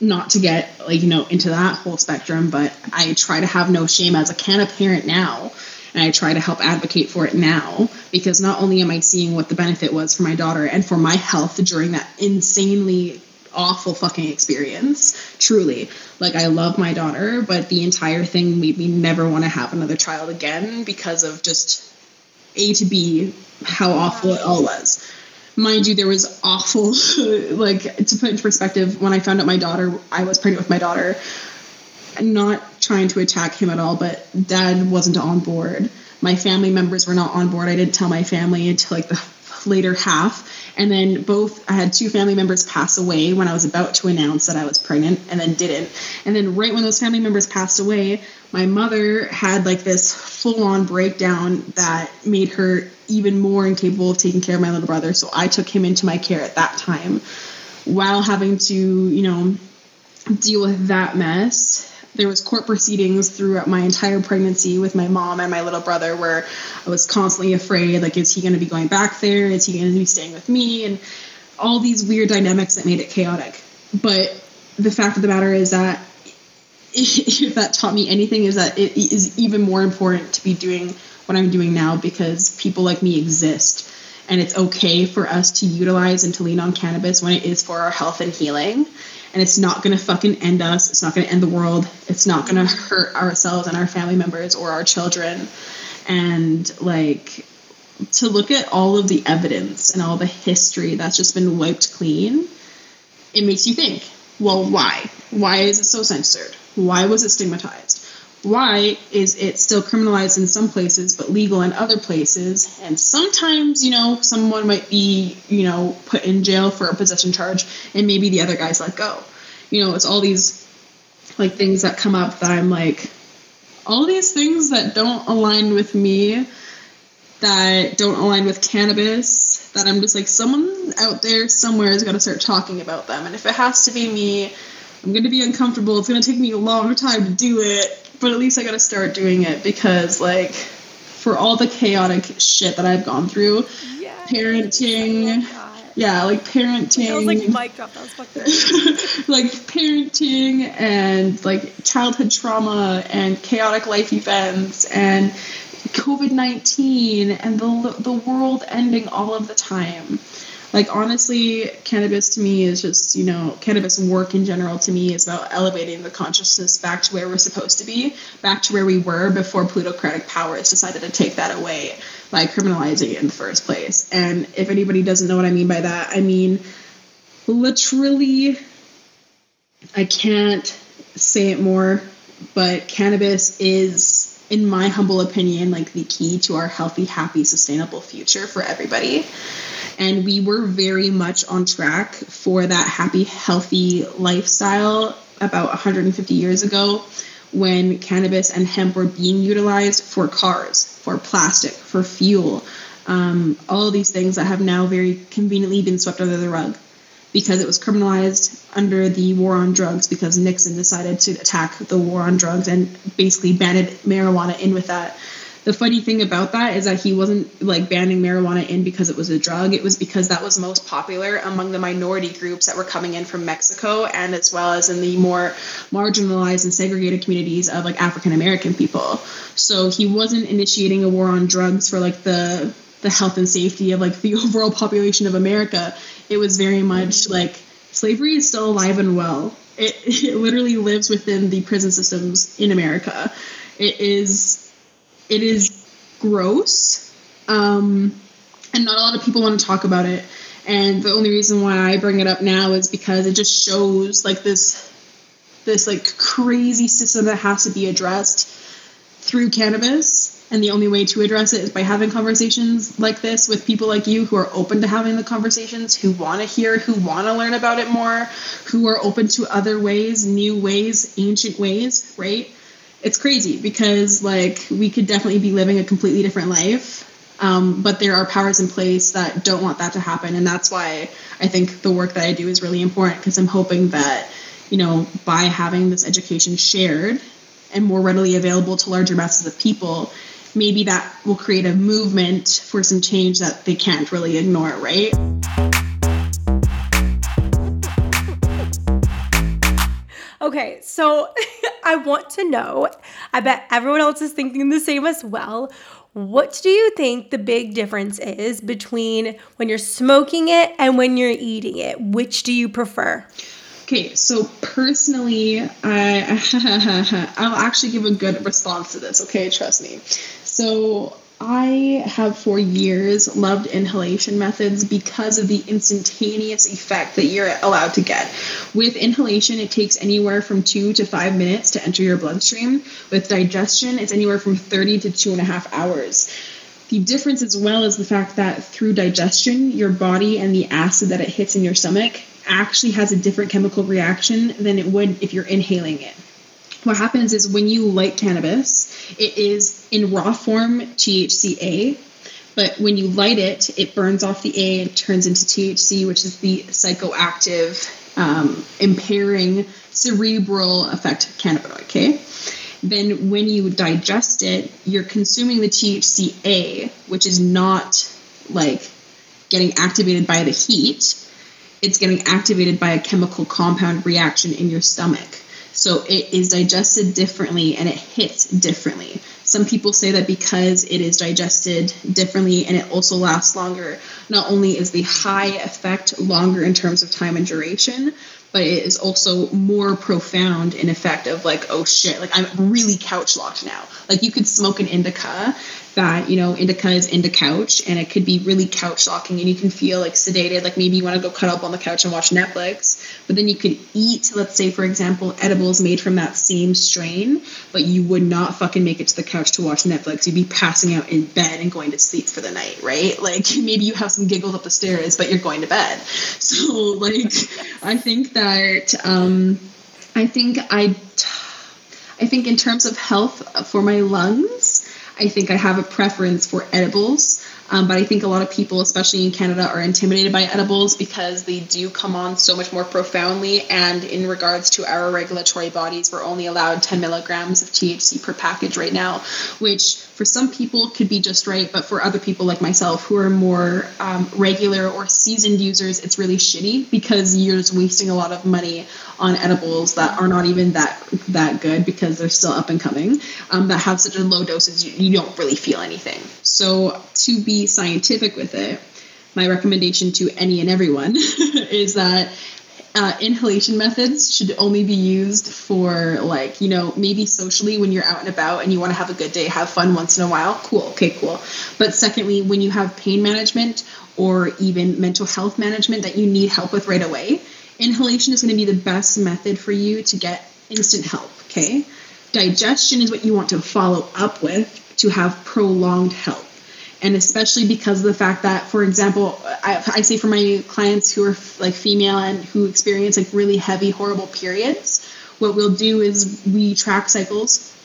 not to get like you know into that whole spectrum, but I try to have no shame as a canna parent now and I try to help advocate for it now because not only am I seeing what the benefit was for my daughter and for my health during that insanely awful fucking experience. Truly. Like, I love my daughter, but the entire thing made me never want to have another child again because of just A to B, how awful it all was. Mind you, there was awful, like, to put into perspective, when I found out my daughter, I was pregnant with my daughter, not trying to attack him at all, but dad wasn't on board. My family members were not on board. I didn't tell my family until like the later half. And then both, I had two family members pass away when I was about to announce that I was pregnant and then didn't. And then right when those family members passed away, my mother had like this full on breakdown that made her even more incapable of taking care of my little brother. So I took him into my care at that time while having to, you know, deal with that mess there was court proceedings throughout my entire pregnancy with my mom and my little brother where I was constantly afraid like is he going to be going back there? Is he going to be staying with me? And all these weird dynamics that made it chaotic. But the fact of the matter is that if that taught me anything is that it is even more important to be doing what I'm doing now because people like me exist. And it's okay for us to utilize and to lean on cannabis when it is for our health and healing and it's not going to fucking end us. It's not going to end the world. It's not going to hurt ourselves and our family members or our children. And like to look at all of the evidence and all the history that's just been wiped clean, it makes you think, well, why? Why is it so censored? Why was it stigmatized? Why is it still criminalized in some places but legal in other places? And sometimes, you know, someone might be, you know, put in jail for a possession charge and maybe the other guy's let go. You know, it's all these like things that come up that I'm like, all these things that don't align with me, that don't align with cannabis, that I'm just like, someone out there somewhere is going to start talking about them. And if it has to be me, I'm going to be uncomfortable. It's going to take me a long time to do it but at least I got to start doing it because like for all the chaotic shit that I've gone through, yes, parenting. Yeah, like parenting. Was like mic drop. That was fucking. like parenting and like childhood trauma and chaotic life events and COVID nineteen and the the world ending all of the time like honestly cannabis to me is just you know cannabis work in general to me is about elevating the consciousness back to where we're supposed to be back to where we were before plutocratic powers decided to take that away by criminalizing it in the first place. And if anybody doesn't know what i mean by that i mean literally i can't say it more but cannabis is in my humble opinion like the key to our healthy happy sustainable future for everybody and we were very much on track for that happy, healthy lifestyle about 150 years ago when cannabis and hemp were being utilized for cars, for plastic, for fuel, um, all these things that have now very conveniently been swept under the rug because it was criminalized under the war on drugs because Nixon decided to attack the war on drugs and basically banned marijuana in with that the funny thing about that is that he wasn't like banning marijuana in because it was a drug. It was because that was most popular among the minority groups that were coming in from Mexico and as well as in the more marginalized and segregated communities of like African American people. So he wasn't initiating a war on drugs for like the the health and safety of like the overall population of America. It was very much like slavery is still alive and well. It, it literally lives within the prison systems in America. It is it is gross, um, and not a lot of people want to talk about it. And the only reason why I bring it up now is because it just shows like this this like crazy system that has to be addressed through cannabis and the only way to address it is by having conversations like this with people like you who are open to having the conversations, who want to hear, who want to learn about it more, who are open to other ways, new ways, ancient ways, right? It's crazy because like we could definitely be living a completely different life um, but there are powers in place that don't want that to happen. And that's why i think the work that i do is really important because i'm hoping that you know by having this education shared and more readily available to larger masses of people maybe that will create a movement for some change that they can't really ignore right Okay, so I want to know. I bet everyone else is thinking the same as well. What do you think the big difference is between when you're smoking it and when you're eating it? Which do you prefer? Okay, so personally, I I'll actually give a good response to this. Okay, trust me. So I have for years loved inhalation methods because of the instantaneous effect that you're allowed to get. With inhalation, it takes anywhere from two to five minutes to enter your bloodstream. With digestion, it's anywhere from 30 to two and a half hours. The difference, as well, is the fact that through digestion, your body and the acid that it hits in your stomach actually has a different chemical reaction than it would if you're inhaling it what happens is when you light cannabis, it is in raw form THCA, but when you light it, it burns off the A and turns into THC, which is the psychoactive, um, impairing cerebral effect of cannabinoid. Okay. Then when you digest it, you're consuming the THCA, which is not like getting activated by the heat. It's getting activated by a chemical compound reaction in your stomach. So it is digested differently and it hits differently. Some people say that because it is digested differently and it also lasts longer, not only is the high effect longer in terms of time and duration, but it is also more profound in effect of like, oh shit, like I'm really couch locked now. Like you could smoke an indica that you know indica is in the couch and it could be really couch locking and you can feel like sedated like maybe you want to go cut up on the couch and watch netflix but then you could eat let's say for example edibles made from that same strain but you would not fucking make it to the couch to watch netflix. You'd be passing out in bed and going to sleep for the night right? Like maybe you have some giggles up the stairs but you're going to bed. So like i think that um i think i i think in terms of health for my lungs I think I have a preference for edibles. Um, but I think a lot of people, especially in Canada, are intimidated by edibles because they do come on so much more profoundly. And in regards to our regulatory bodies, we're only allowed 10 milligrams of THC per package right now, which for some people could be just right, but for other people like myself who are more um, regular or seasoned users, it's really shitty because you're just wasting a lot of money on edibles that are not even that that good because they're still up and coming um, that have such a low dosage you, you don't really feel anything. So to be scientific with it, my recommendation to any and everyone is that uh, inhalation methods should only be used for like you know maybe socially when you're out and about and you want to have a good day have fun once in a while cool okay cool but secondly when you have pain management or even mental health management that you need help with right away inhalation is going to be the best method for you to get instant help okay? Digestion is what you want to follow up with to have prolonged help. And especially because of the fact that for example I, I, say for my clients who are like female and who experience like really heavy horrible periods what we'll do is we track cycles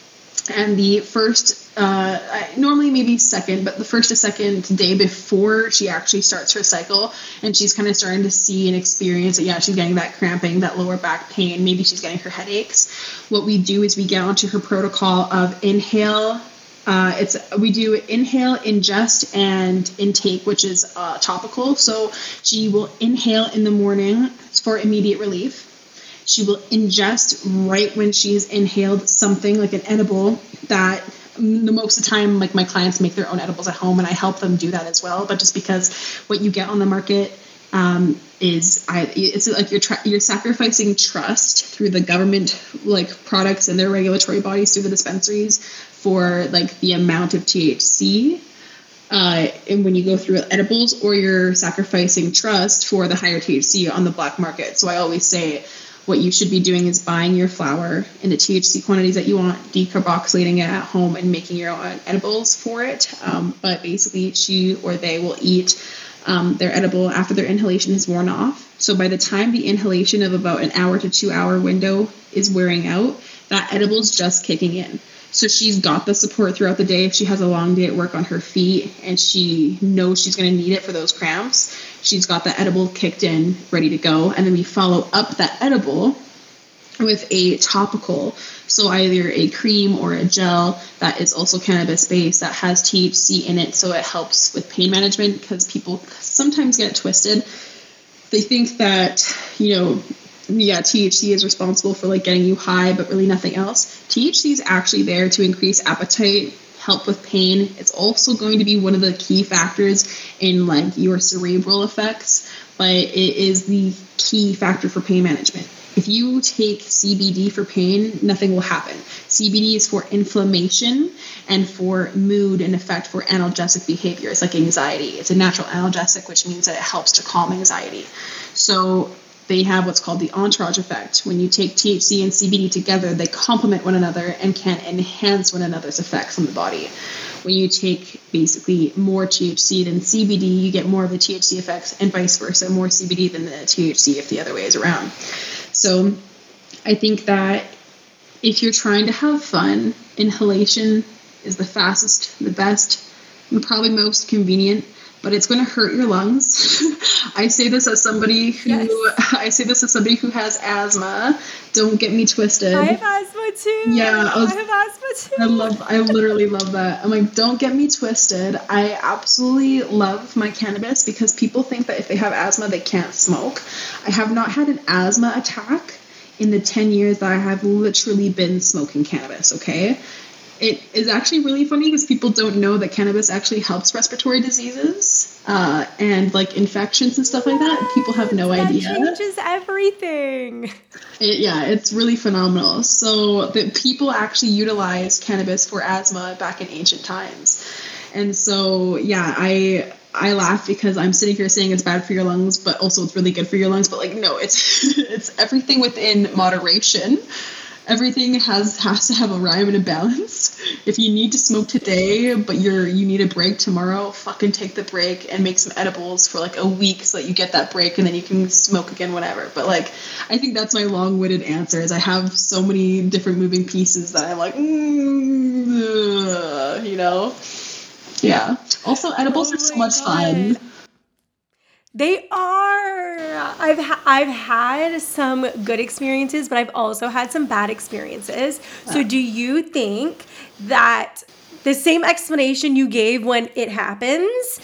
and the first uh, normally maybe second but the first to second day before she actually starts her cycle and she's kind of starting to see and experience that yeah she's getting that cramping that lower back pain maybe she's getting her headaches what we do is we get onto her protocol of inhale uh, it's we do inhale, ingest, and intake, which is uh, topical. So she will inhale in the morning for immediate relief. She will ingest right when she's inhaled something like an edible that most of the time like my clients make their own edibles at home and I help them do that as well. But just because what you get on the market um, is I it's like you're tra- you're sacrificing trust through the government like products and their regulatory bodies through the dispensaries for like the amount of THC. Uh, and when you go through edibles, or you're sacrificing trust for the higher THC on the black market. So I always say what you should be doing is buying your flower in the THC quantities that you want, decarboxylating it at home, and making your own edibles for it. Um, but basically, she or they will eat um, their edible after their inhalation has worn off. So by the time the inhalation of about an hour to two hour window is wearing out, that edible is just kicking in. So she's got the support throughout the day. If she has a long day at work on her feet and she knows she's going to need it for those cramps, she's got the edible kicked in, ready to go. And then we follow up that edible with a topical. So either a cream or a gel that is also cannabis based that has THC in it. So it helps with pain management because people sometimes get twisted. They think that, you know, yeah, THC is responsible for like getting you high, but really nothing else. THC is actually there to increase appetite, help with pain. It's also going to be one of the key factors in like your cerebral effects, but it is the key factor for pain management. If you take CBD for pain, nothing will happen. CBD is for inflammation and for mood and effect for analgesic behavior. It's like anxiety. It's a natural analgesic, which means that it helps to calm anxiety. So they have what's called the entourage effect. When you take THC and CBD together, they complement one another and can enhance one another's effects on the body. When you take basically more THC than CBD, you get more of the THC effects, and vice versa, more CBD than the THC if the other way is around. So I think that if you're trying to have fun, inhalation is the fastest, the best, and probably most convenient but it's going to hurt your lungs. I say this as somebody who yes. I say this as somebody who has asthma. Don't get me twisted. I have asthma too. Yeah, I, was, I have asthma too. I love. I literally love that. I'm like, don't get me twisted. I absolutely love my cannabis because people think that if they have asthma, they can't smoke. I have not had an asthma attack in the 10 years that I have literally been smoking cannabis. Okay, it is actually really funny because people don't know that cannabis actually helps respiratory diseases uh, and like infections and stuff like that. People have no that idea. changes everything. It, yeah, it's really phenomenal. So that people actually utilized cannabis for asthma back in ancient times, and so yeah, I I laugh because I'm sitting here saying it's bad for your lungs, but also it's really good for your lungs. But like, no, it's it's everything within moderation everything has has to have a rhyme and a balance. If you need to smoke today, but you're you need a break tomorrow, fucking take the break and make some edibles for like a week so that you get that break and then you can smoke again whenever. But like, I think that's my long-winded answer. Is I have so many different moving pieces that I'm like, mm, you know, yeah. Also, edibles oh are so much God. fun. They are. I've ha- I've had some good experiences, but I've also had some bad experiences. So, ah. do you think that the same explanation you gave when it happens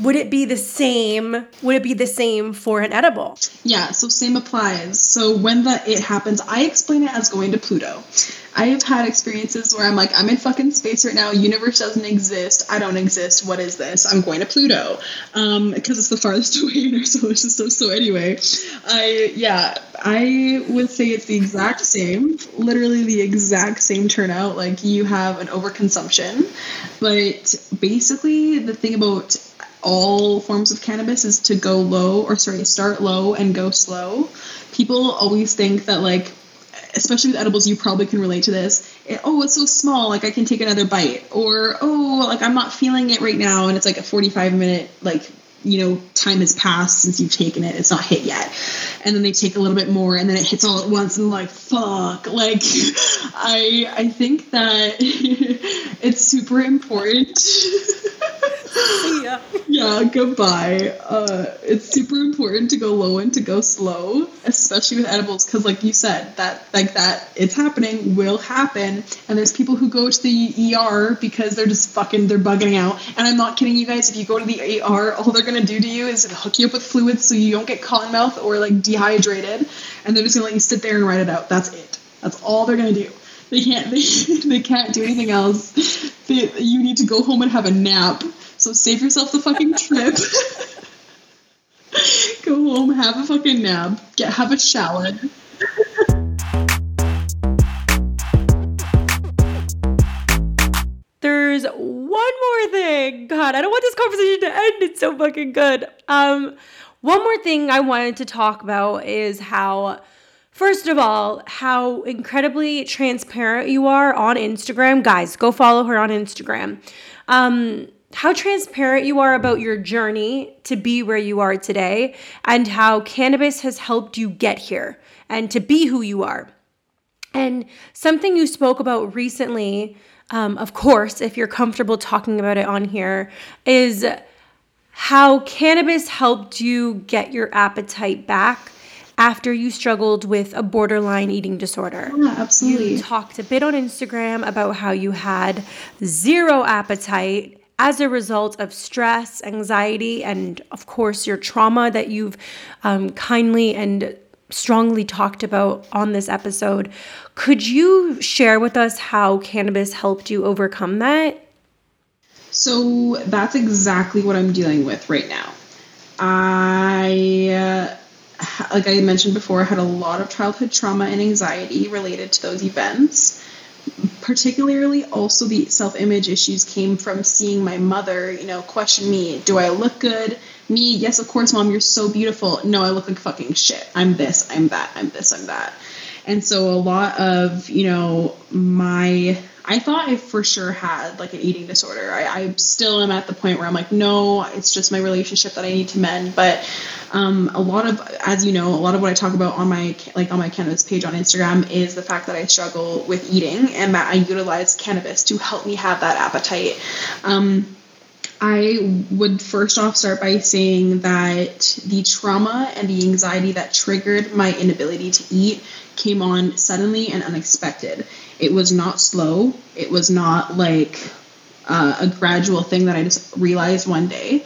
would it be the same would it be the same for an edible? Yeah so same applies. So when the it happens i explain it as going to pluto. I have had experiences where i'm like i'm in fucking space right now. Universe doesn't exist. I don't exist. What is this? I'm going to pluto. Um because it's the farthest away in our solar system so anyway i yeah i would say it's the exact same. Literally the exact same turnout. Like you have an overconsumption. But basically the thing about all forms of cannabis is to go low or sorry start low and go slow. People always think that like especially with edibles you probably can relate to this. It, oh it's so small like i can take another bite or oh like i'm not feeling it right now and it's like a 45 minute like you know time has passed since you've taken it. It's not hit yet. And then they take a little bit more and then it hits all at once and like fuck. Like i i think that it's super important yeah. Yeah, goodbye. Uh, it's super important to go low and to go slow, especially with edibles, because like you said, that like that it's happening will happen. And there's people who go to the ER because they're just fucking they're bugging out. And I'm not kidding you guys. If you go to the ER, all they're gonna do to you is hook you up with fluids so you don't get cotton mouth or like dehydrated, and they're just gonna let you sit there and write it out. That's it. That's all they're gonna do. They can't. They, they can't do anything else. They, you need to go home and have a nap so save yourself the fucking trip. Go home, have a fucking nap, get have a shower. There's one more thing. God, I don't want this conversation to end. It's so fucking good. Um, one more thing I wanted to talk about is how First of all, how incredibly transparent you are on Instagram. Guys, go follow her on Instagram. Um, how transparent you are about your journey to be where you are today and how cannabis has helped you get here and to be who you are. And something you spoke about recently, um, of course, if you're comfortable talking about it on here, is how cannabis helped you get your appetite back after you struggled with a borderline eating disorder. Yeah, absolutely. You talked a bit on Instagram about how you had zero appetite as a result of stress, anxiety, and of course, your trauma that you've um, kindly and strongly talked about on this episode. Could you share with us how cannabis helped you overcome that? So that's exactly what I'm dealing with right now. I, uh, like I mentioned before, had a lot of childhood trauma and anxiety related to those events. Particularly, also the self image issues came from seeing my mother, you know, question me Do I look good? Me, yes, of course, mom, you're so beautiful. No, I look like fucking shit. I'm this, I'm that, I'm this, I'm that. And so a lot of, you know, my I thought I for sure had like an eating disorder. I, I still am at the point where I'm like, no, it's just my relationship that I need to mend. But um, a lot of, as you know, a lot of what I talk about on my like on my cannabis page on Instagram is the fact that I struggle with eating and that I utilize cannabis to help me have that appetite. Um, I would first off start by saying that the trauma and the anxiety that triggered my inability to eat came on suddenly and unexpected. It was not slow. It was not like uh, a gradual thing that I just realized one day.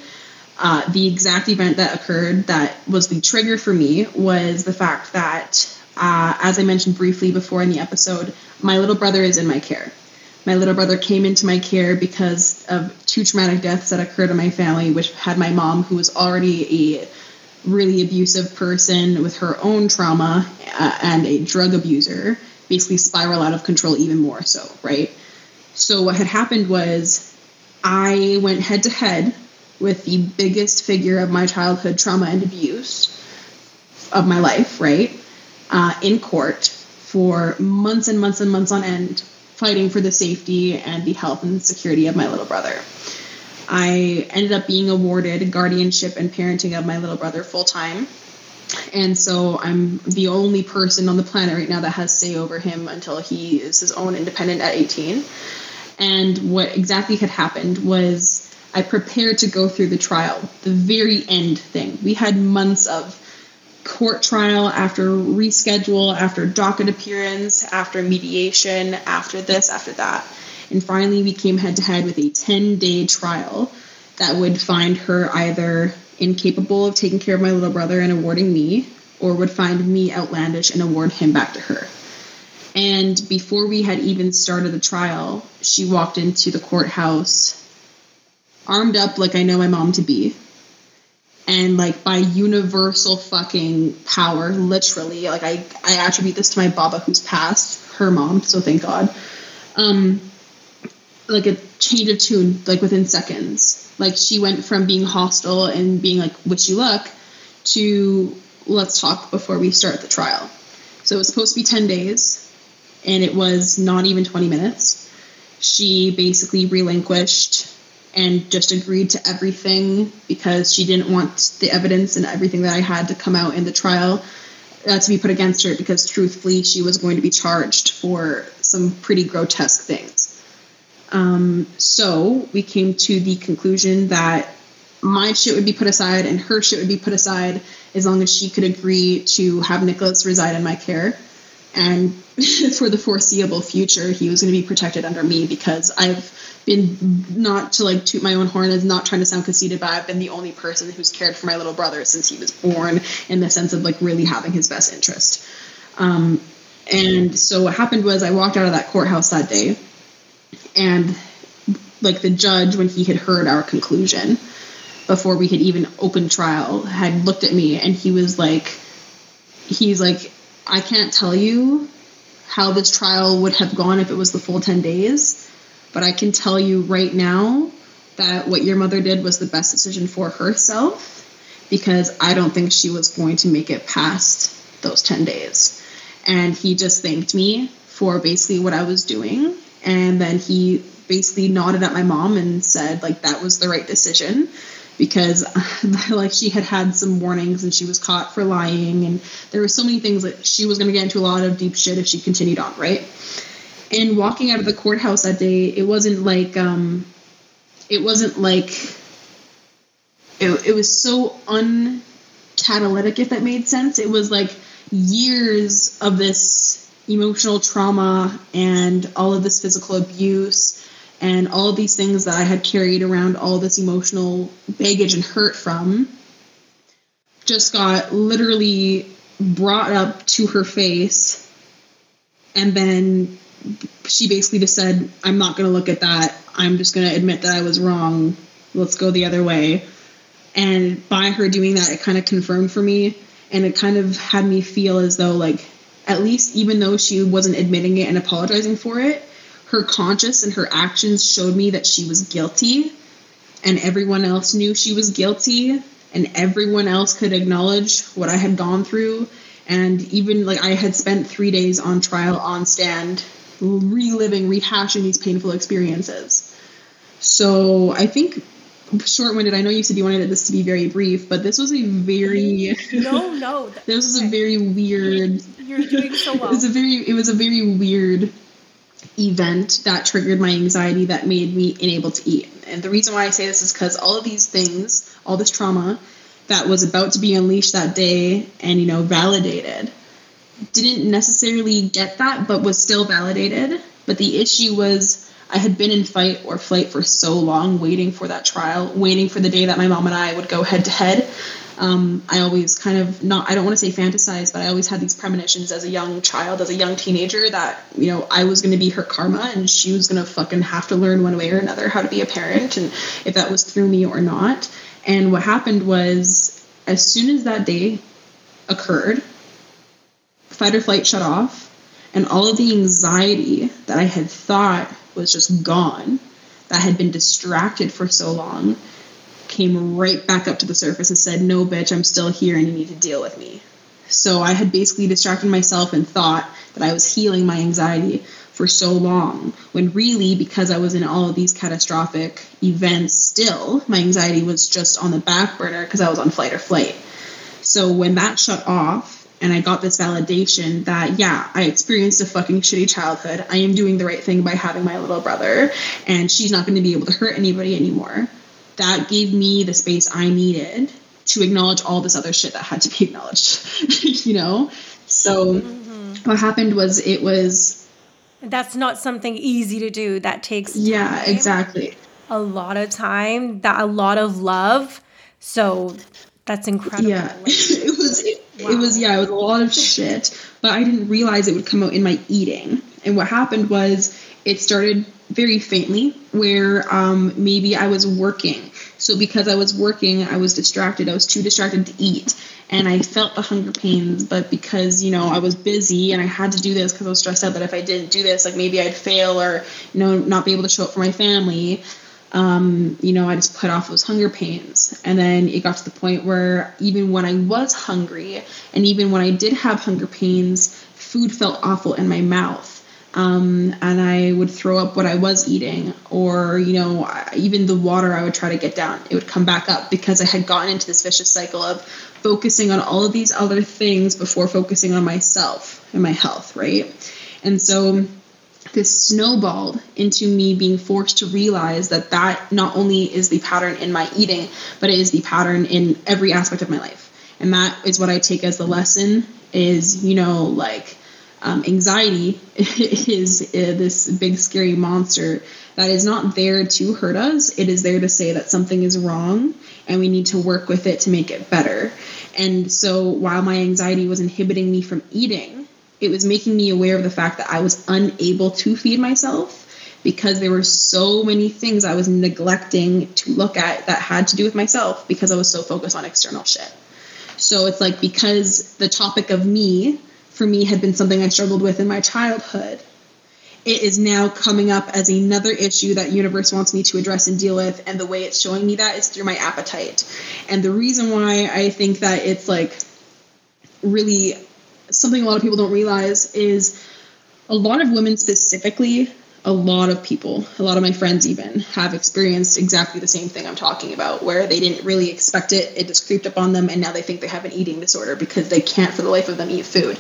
Uh, the exact event that occurred that was the trigger for me was the fact that, uh, as I mentioned briefly before in the episode, my little brother is in my care my little brother came into my care because of two traumatic deaths that occurred in my family, which had my mom, who was already a really abusive person with her own trauma uh, and a drug abuser, basically spiral out of control even more so, right? So, what had happened was I went head to head with the biggest figure of my childhood trauma and abuse of my life, right? Uh, in court for months and months and months on end fighting for the safety and the health and security of my little brother. I ended up being awarded guardianship and parenting of my little brother full time. And so I'm the only person on the planet right now that has say over him until he is his own independent at 18. And what exactly had happened was I prepared to go through the trial, the very end thing. We had months of court trial, after reschedule, after docket appearance, after mediation, after this, after that. And finally, we came head to head with a 10 day trial that would find her either incapable of taking care of my little brother and awarding me, or would find me outlandish and award him back to her. And before we had even started the trial, she walked into the courthouse armed up like I know my mom to be, and like by universal fucking power, literally, like I, I attribute this to my baba who's passed, her mom, so thank God. Um, like a change of tune, like within seconds. Like she went from being hostile and being like, wish you luck, to let's talk before we start the trial. So it was supposed to be 10 days, and it was not even 20 minutes. She basically relinquished and just agreed to everything because she didn't want the evidence and everything that I had to come out in the trial uh, to be put against her because truthfully she was going to be charged for some pretty grotesque things. Um, so we came to the conclusion that my shit would be put aside and her shit would be put aside as long as she could agree to have Nicholas reside in my care. And for the foreseeable future, he was going to be protected under me because I've been not to like toot my own horn is not trying to sound conceited, but I've been the only person who's cared for my little brother since he was born in the sense of like really having his best interest. Um, and so what happened was I walked out of that courthouse that day, and like the judge, when he had heard our conclusion before we had even opened trial, had looked at me and he was like, he's like, I can't tell you how this trial would have gone if it was the full 10 days but I can tell you right now that what your mother did was the best decision for herself because I don't think she was going to make it past those 10 days. And he just thanked me for basically what I was doing. And then he basically nodded at my mom and said, like, that was the right decision because like she had had some warnings and she was caught for lying and there were so many things that she was going to get into a lot of deep shit if she continued on right and walking out of the courthouse that day, it wasn't like um, it wasn't like it, it was so uncatalytic if that made sense. It was like years of this emotional trauma and all of this physical abuse and all these things that I had carried around all this emotional baggage and hurt from just got literally brought up to her face, and then she basically just said, I'm not going to look at that. I'm just going to admit that I was wrong. Let's go the other way. And by her doing that, it kind of confirmed for me. And it kind of had me feel as though, like, at least even though she wasn't admitting it and apologizing for it, her conscience and her actions showed me that she was guilty. And everyone else knew she was guilty. And everyone else could acknowledge what I had gone through. And even like I had spent three days on trial on stand reliving, rehashing these painful experiences. So I think short-winded. I know you said you wanted this to be very brief, but this was a very no, no. this was a very weird. You're doing so well. It was a very it was a very weird event that triggered my anxiety that made me unable to eat. And the reason why I say this is because all of these things, all this trauma that was about to be unleashed that day and you know validated didn't necessarily get that, but was still validated. But the issue was I had been in fight or flight for so long, waiting for that trial, waiting for the day that my mom and I would go head to head. I always kind of not, I don't want to say fantasize, but I always had these premonitions as a young child, as a young teenager, that, you know, I was going to be her karma and she was going to fucking have to learn one way or another how to be a parent and if that was through me or not. And what happened was, as soon as that day occurred, fight or flight shut off, and all of the anxiety that I had thought was just gone, that had been distracted for so long, came right back up to the surface and said, No, bitch, I'm still here and you need to deal with me. So I had basically distracted myself and thought that I was healing my anxiety for so long, when really, because I was in all of these catastrophic events still, my anxiety was just on the back burner because I was on flight or flight. So when that shut off, and I got this validation that yeah, I experienced a fucking shitty childhood. I am doing the right thing by having my little brother, and she's not going to be able to hurt anybody anymore. That gave me the space I needed to acknowledge all this other shit that had to be acknowledged, you know? So mm-hmm. what happened was it was that's not something easy to do. That takes time. Yeah, exactly. A lot of time, that a lot of love. So that's incredible. Yeah. it was it, Wow. It was yeah, it was a lot of shit, but I didn't realize it would come out in my eating. And what happened was it started very faintly where um, maybe I was working. So because I was working, I was distracted. I was too distracted to eat. And I felt the hunger pains, but because, you know, I was busy and I had to do this because I was stressed out that if I didn't do this, like maybe I'd fail or, you know, not be able to show up for my family um, you know, I just put off those hunger pains. And then it got to the point where even when I was hungry and even when I did have hunger pains, food felt awful in my mouth. Um, and I would throw up what I was eating, or you know, even the water I would try to get down, it would come back up because I had gotten into this vicious cycle of focusing on all of these other things before focusing on myself and my health, right? And so this snowballed into me being forced to realize that that not only is the pattern in my eating, but it is the pattern in every aspect of my life. And that is what I take as the lesson is, you know, like um, anxiety is uh, this big scary monster that is not there to hurt us. It is there to say that something is wrong and we need to work with it to make it better. And so while my anxiety was inhibiting me from eating, it was making me aware of the fact that I was unable to feed myself because there were so many things I was neglecting to look at that had to do with myself because I was so focused on external shit. So it's like because the topic of me for me had been something I struggled with in my childhood, it is now coming up as another issue that universe wants me to address and deal with and the way it's showing me that is through my appetite. And the reason why I think that it's like really something a lot of people don't realize is a lot of women specifically a lot of people, a lot of my friends even, have experienced exactly the same thing I'm talking about, where they didn't really expect it, it just creeped up on them, and now they think they have an eating disorder because they can't for the life of them eat food.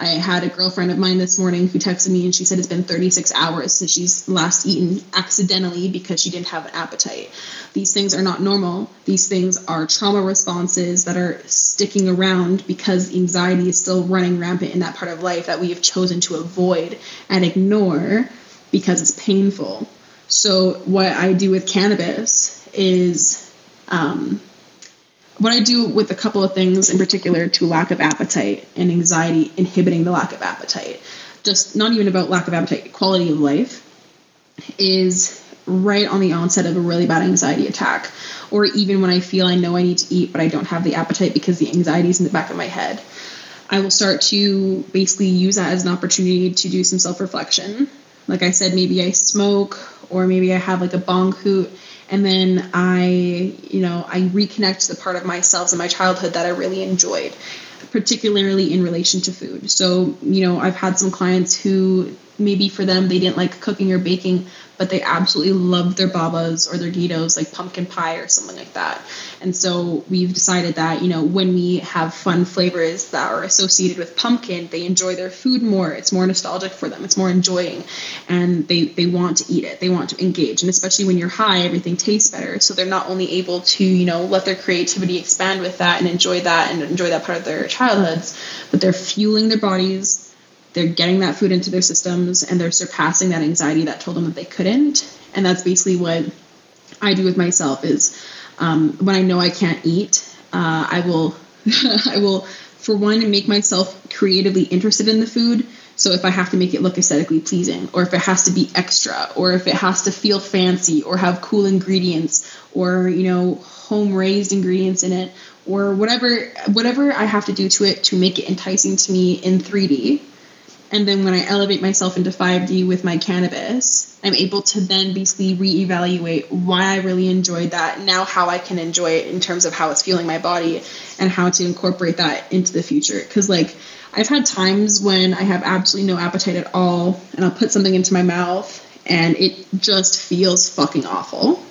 I had a girlfriend of mine this morning who texted me and she said it's been 36 hours since she's last eaten accidentally because she didn't have an appetite. These things are not normal. These things are trauma responses that are sticking around because anxiety is still running rampant in that part of life that we have chosen to avoid and ignore because it's painful. So what I do with cannabis is um, what I do with a couple of things in particular to lack of appetite and anxiety inhibiting the lack of appetite, just not even about lack of appetite, quality of life, is right on the onset of a really bad anxiety attack, or even when I feel I know I need to eat but I don't have the appetite because the anxiety is in the back of my head. I will start to basically use that as an opportunity to do some self reflection. Like I said, maybe I smoke or maybe I have like a bong hoot and then I, you know, I reconnect the part of myself and my childhood that I really enjoyed, particularly in relation to food. So, you know, I've had some clients who maybe for them they didn't like cooking or baking, but they absolutely loved their babas or their guitos, like pumpkin pie or something like that. And so we've decided that, you know, when we have fun flavors that are associated with pumpkin, they enjoy their food more. It's more nostalgic for them. It's more enjoying. And they, they want to eat it. They want to engage. And especially when you're high, everything tastes better. So they're not only able to, you know, let their creativity expand with that and enjoy that and enjoy that part of their childhoods, but they're fueling their bodies they're getting that food into their systems and they're surpassing that anxiety that told them that they couldn't. And that's basically what i do with myself is um, when i know i can't eat uh, i will i will for one make myself creatively interested in the food. So if i have to make it look aesthetically pleasing or if it has to be extra or if it has to feel fancy or have cool ingredients or you know home raised ingredients in it or whatever whatever i have to do to it to make it enticing to me in 3d and then when I elevate myself into 5D with my cannabis, I'm able to then basically reevaluate why I really enjoyed that, now how I can enjoy it in terms of how it's feeling my body and how to incorporate that into the future. Because, like, I've had times when I have absolutely no appetite at all, and I'll put something into my mouth and it just feels fucking awful.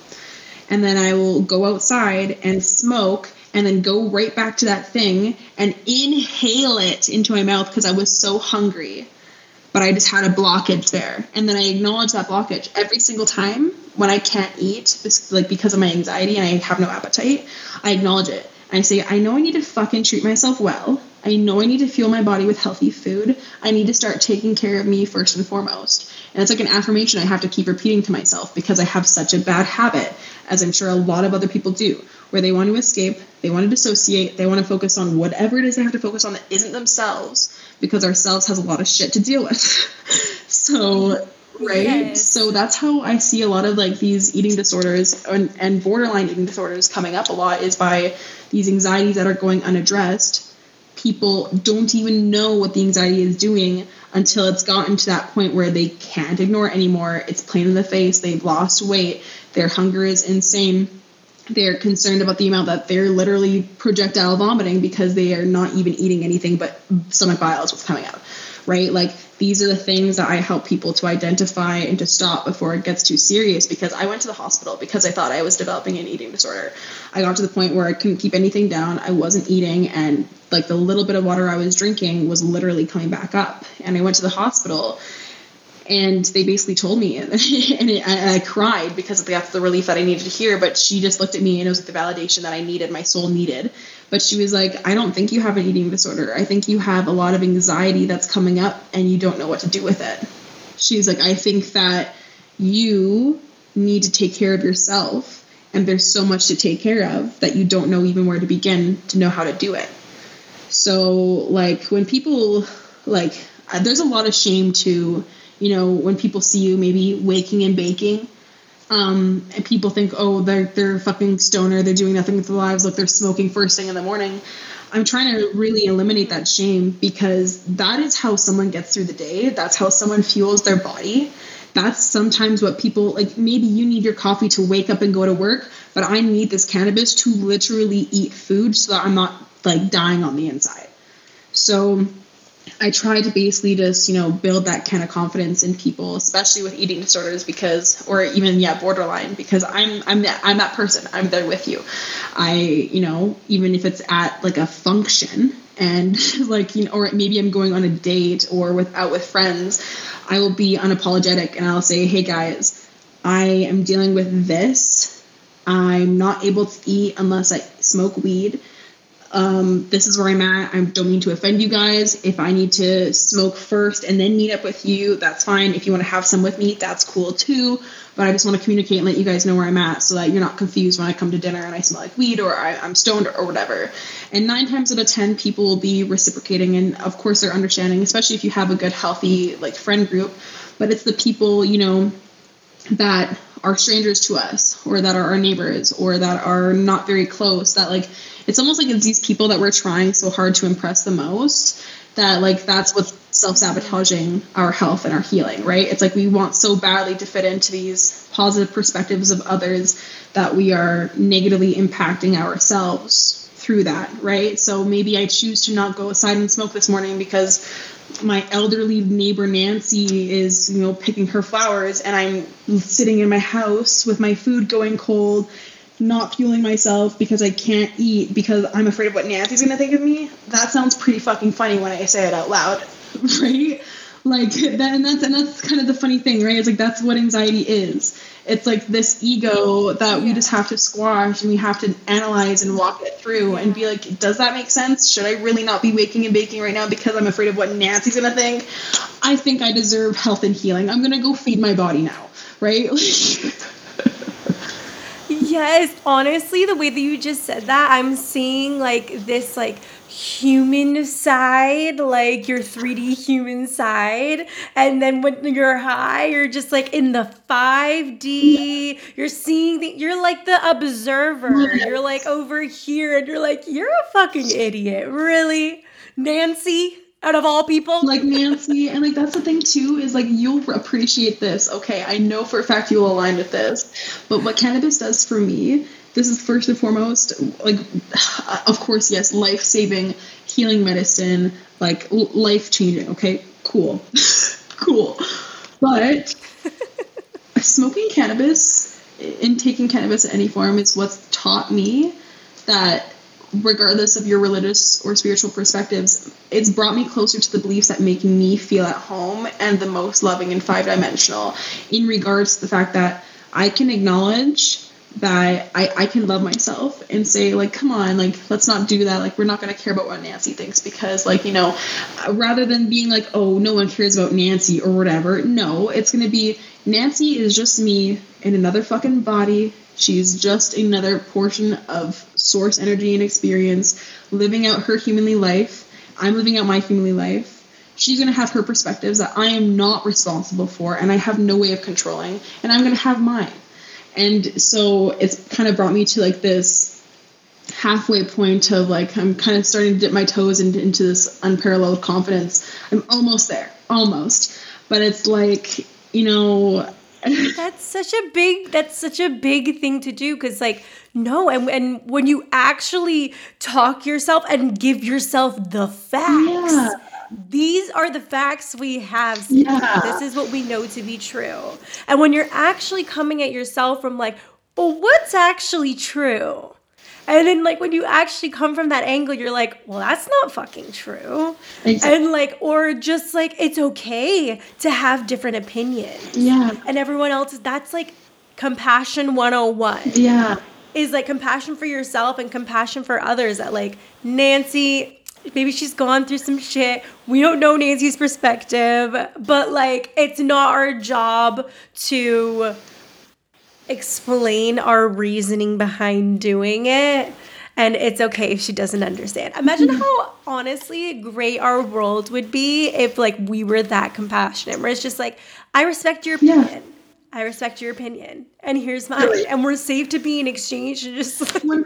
And then I will go outside and smoke and then go right back to that thing and inhale it into my mouth because I was so hungry. But I just had a blockage there. And then I acknowledge that blockage every single time when I can't eat, like because of my anxiety and I have no appetite. I acknowledge it. I say, I know I need to fucking treat myself well. I know I need to fuel my body with healthy food. I need to start taking care of me first and foremost. And it's like an affirmation I have to keep repeating to myself because I have such a bad habit, as I'm sure a lot of other people do, where they want to escape, they want to dissociate, they want to focus on whatever it is they have to focus on that isn't themselves because ourselves has a lot of shit to deal with. so, right? Yes. So that's how I see a lot of like these eating disorders and, and borderline eating disorders coming up a lot is by these anxieties that are going unaddressed. People don't even know what the anxiety is doing until it's gotten to that point where they can't ignore it anymore. It's plain in the face. They've lost weight. Their hunger is insane they're concerned about the amount that they're literally projectile vomiting because they are not even eating anything but stomach bile is what's coming out right? Like these are the things that i help people to identify and to stop before it gets too serious because i went to the hospital because i thought i was developing an eating disorder. I got to the point where i couldn't keep anything down. I wasn't eating and like the little bit of water i was drinking was literally coming back up. And i went to the hospital and they basically told me and, it, I, cried because that's the relief that i needed to hear but she just looked at me and it was like the validation that i needed my soul needed. But she was like i don't think you have an eating disorder. I think you have a lot of anxiety that's coming up and you don't know what to do with it. She's like i think that you need to take care of yourself and there's so much to take care of that you don't know even where to begin to know how to do it. So like when people like uh, there's a lot of shame to you know, when people see you maybe waking and baking, um, and people think, oh, they're they're fucking stoner, they're doing nothing with their lives, like they're smoking first thing in the morning. I'm trying to really eliminate that shame because that is how someone gets through the day. That's how someone fuels their body. That's sometimes what people like. Maybe you need your coffee to wake up and go to work, but I need this cannabis to literally eat food so that I'm not like dying on the inside. So I try to basically just, you know, build that kind of confidence in people, especially with eating disorders because or even yeah, borderline because I'm I'm that, I'm that person. I'm there with you. I, you know, even if it's at like a function and like, you know, or maybe I'm going on a date or with out with friends, I will be unapologetic and I'll say, "Hey guys, I am dealing with this. I'm not able to eat unless I smoke weed." Um, this is where I'm at. I don't mean to offend you guys. If I need to smoke first and then meet up with you, that's fine. If you want to have some with me, that's cool too. But I just want to communicate and let you guys know where I'm at so that you're not confused when I come to dinner and I smell like weed or I, am stoned or, whatever. And nine times out of 10, people will be reciprocating. And of course, they're understanding, especially if you have a good, healthy, like friend group. But it's the people, you know, that are strangers to us or that are our neighbors or that are not very close that like it's almost like it's these people that we're trying so hard to impress the most that like that's what's self-sabotaging our health and our healing right? It's like we want so badly to fit into these positive perspectives of others that we are negatively impacting ourselves through that right? So maybe i choose to not go outside and smoke this morning because my elderly neighbor Nancy is, you know, picking her flowers and I'm sitting in my house with my food going cold not fueling myself because I can't eat because I'm afraid of what Nancy's gonna think of me, that sounds pretty fucking funny when I say it out loud, right? Like that, and that's and that's kind of the funny thing, right? It's like that's what anxiety is. It's like this ego that we just have to squash and we have to analyze and walk it through and be like, does that make sense? Should I really not be waking and baking right now because I'm afraid of what Nancy's gonna think? I think I deserve health and healing. I'm gonna go feed my body now, right? Yes, honestly, the way that you just said that, I'm seeing like this like human side, like your 3D human side. And then when you're high, you're just like in the 5D. You're seeing the, you're like the observer. You're like over here and you're like, you're a fucking idiot. Really? Nancy? out of all people. Like Nancy, and like that's the thing too is like you'll appreciate this. Okay, I know for a fact you'll align with this, but what cannabis does for me, this is first and foremost like, of course, yes, life saving, healing medicine, like life changing. Okay, cool, cool, but smoking cannabis and taking cannabis in any form is what's taught me that regardless of your religious or spiritual perspectives, it's brought me closer to the beliefs that make me feel at home and the most loving and five dimensional in regards to the fact that I can acknowledge that I, I can love myself and say like come on like let's not do that like we're not going to care about what nancy thinks because like you know rather than being like oh no one cares about nancy or whatever no it's going to be nancy is just me in another fucking body She's just another portion of source energy and experience, living out her humanly life. I'm living out my humanly life. She's going to have her perspectives that I am not responsible for and I have no way of controlling, and I'm going to have mine. And so it's kind of brought me to like this halfway point of like I'm kind of starting to dip my toes into, into this unparalleled confidence. I'm almost there, almost. But it's like, you know, that's such a big that's such a big thing to do because like no and, and when you actually talk yourself and give yourself the facts yeah. These are the facts we have yeah. this is what we know to be true and when you're actually coming at yourself from like well what's actually true and then like when you actually come from that angle, you're like, well, that's not fucking true. Exactly. And like, or just like it's okay to have different opinions. Yeah. And everyone else, that's like compassion 101. Yeah. Is like compassion for yourself and compassion for others that like Nancy maybe she's gone through some shit. We don't know Nancy's perspective, but like it's not our job to explain our reasoning behind doing it. And it's okay if she doesn't understand. Imagine how honestly great our world would be if like we were that compassionate. Where it's just like, I respect your opinion. Yeah. I respect your opinion, and here's mine, really? and we're safe to be in exchange. And just like,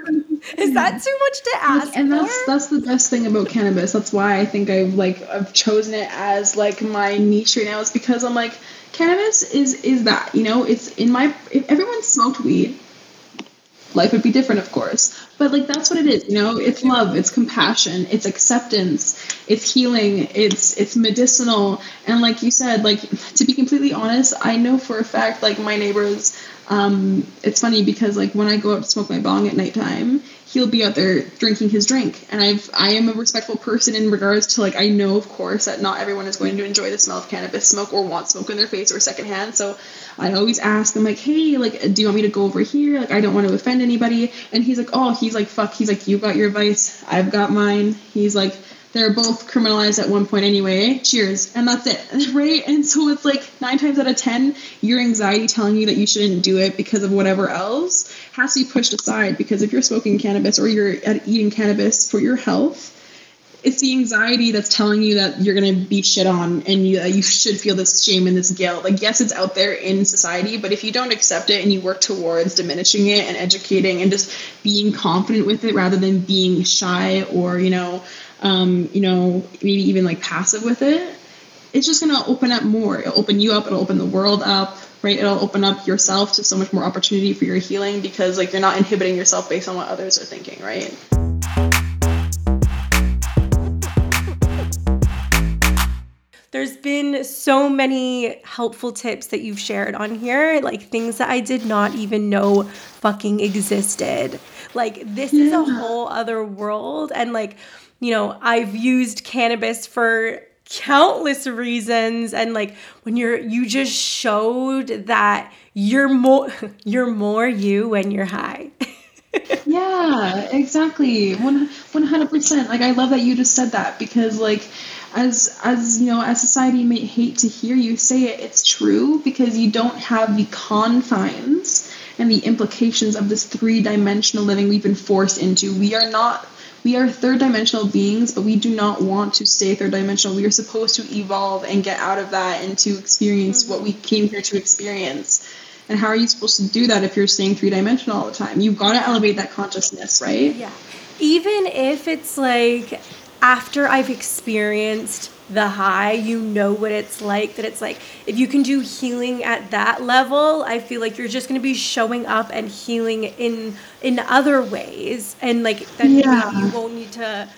is that too much to ask? Like, and for? that's that's the best thing about cannabis. That's why I think I've like I've chosen it as like my niche right now. Is because I'm like cannabis is is that you know it's in my if everyone smoked weed life would be different of course but like that's what it is you know it's love it's compassion it's acceptance it's healing it's it's medicinal and like you said like to be completely honest i know for a fact like my neighbors um, it's funny because like when I go out to smoke my bong at nighttime, he'll be out there drinking his drink, and I've I am a respectful person in regards to like I know of course that not everyone is going to enjoy the smell of cannabis smoke or want smoke in their face or secondhand. So I always ask him like, hey, like, do you want me to go over here? Like, I don't want to offend anybody. And he's like, oh, he's like, fuck. He's like, you got your vice, I've got mine. He's like they're both criminalized at one point anyway. Cheers. And that's it. Right? And so it's like nine times out of 10, your anxiety telling you that you shouldn't do it because of whatever else has to be pushed aside. Because if you're smoking cannabis or you're eating cannabis for your health, it's the anxiety that's telling you that you're going to be shit on and you, uh, you should feel this shame and this guilt. Like, yes, it's out there in society, but if you don't accept it and you work towards diminishing it and educating and just being confident with it rather than being shy or, you know, um, you know, maybe even like passive with it, it's just going to open up more. It'll open you up, it'll open the world up, right? It'll open up yourself to so much more opportunity for your healing because like you're not inhibiting yourself based on what others are thinking, right? There's been so many helpful tips that you've shared on here, like things that I did not even know fucking existed. Like, this yeah. is a whole other world. And, like, you know, I've used cannabis for countless reasons and like when you're you just showed that you're more you're more you when you're high. yeah, exactly. 100%. Like I love that you just said that because like as as you know as society may hate to hear you say it it's true because you don't have the confines and the implications of this three-dimensional living we've been forced into we are not we are third dimensional beings, but we do not want to stay third dimensional. We are supposed to evolve and get out of that and to experience mm-hmm. what we came here to experience. And how are you supposed to do that if you're staying three dimensional all the time? You've got to elevate that consciousness, right? Yeah. Even if it's like after I've experienced the high, you know what it's like. That it's like if you can do healing at that level, I feel like you're just going to be showing up and healing in in other ways, and like then yeah. you won't need to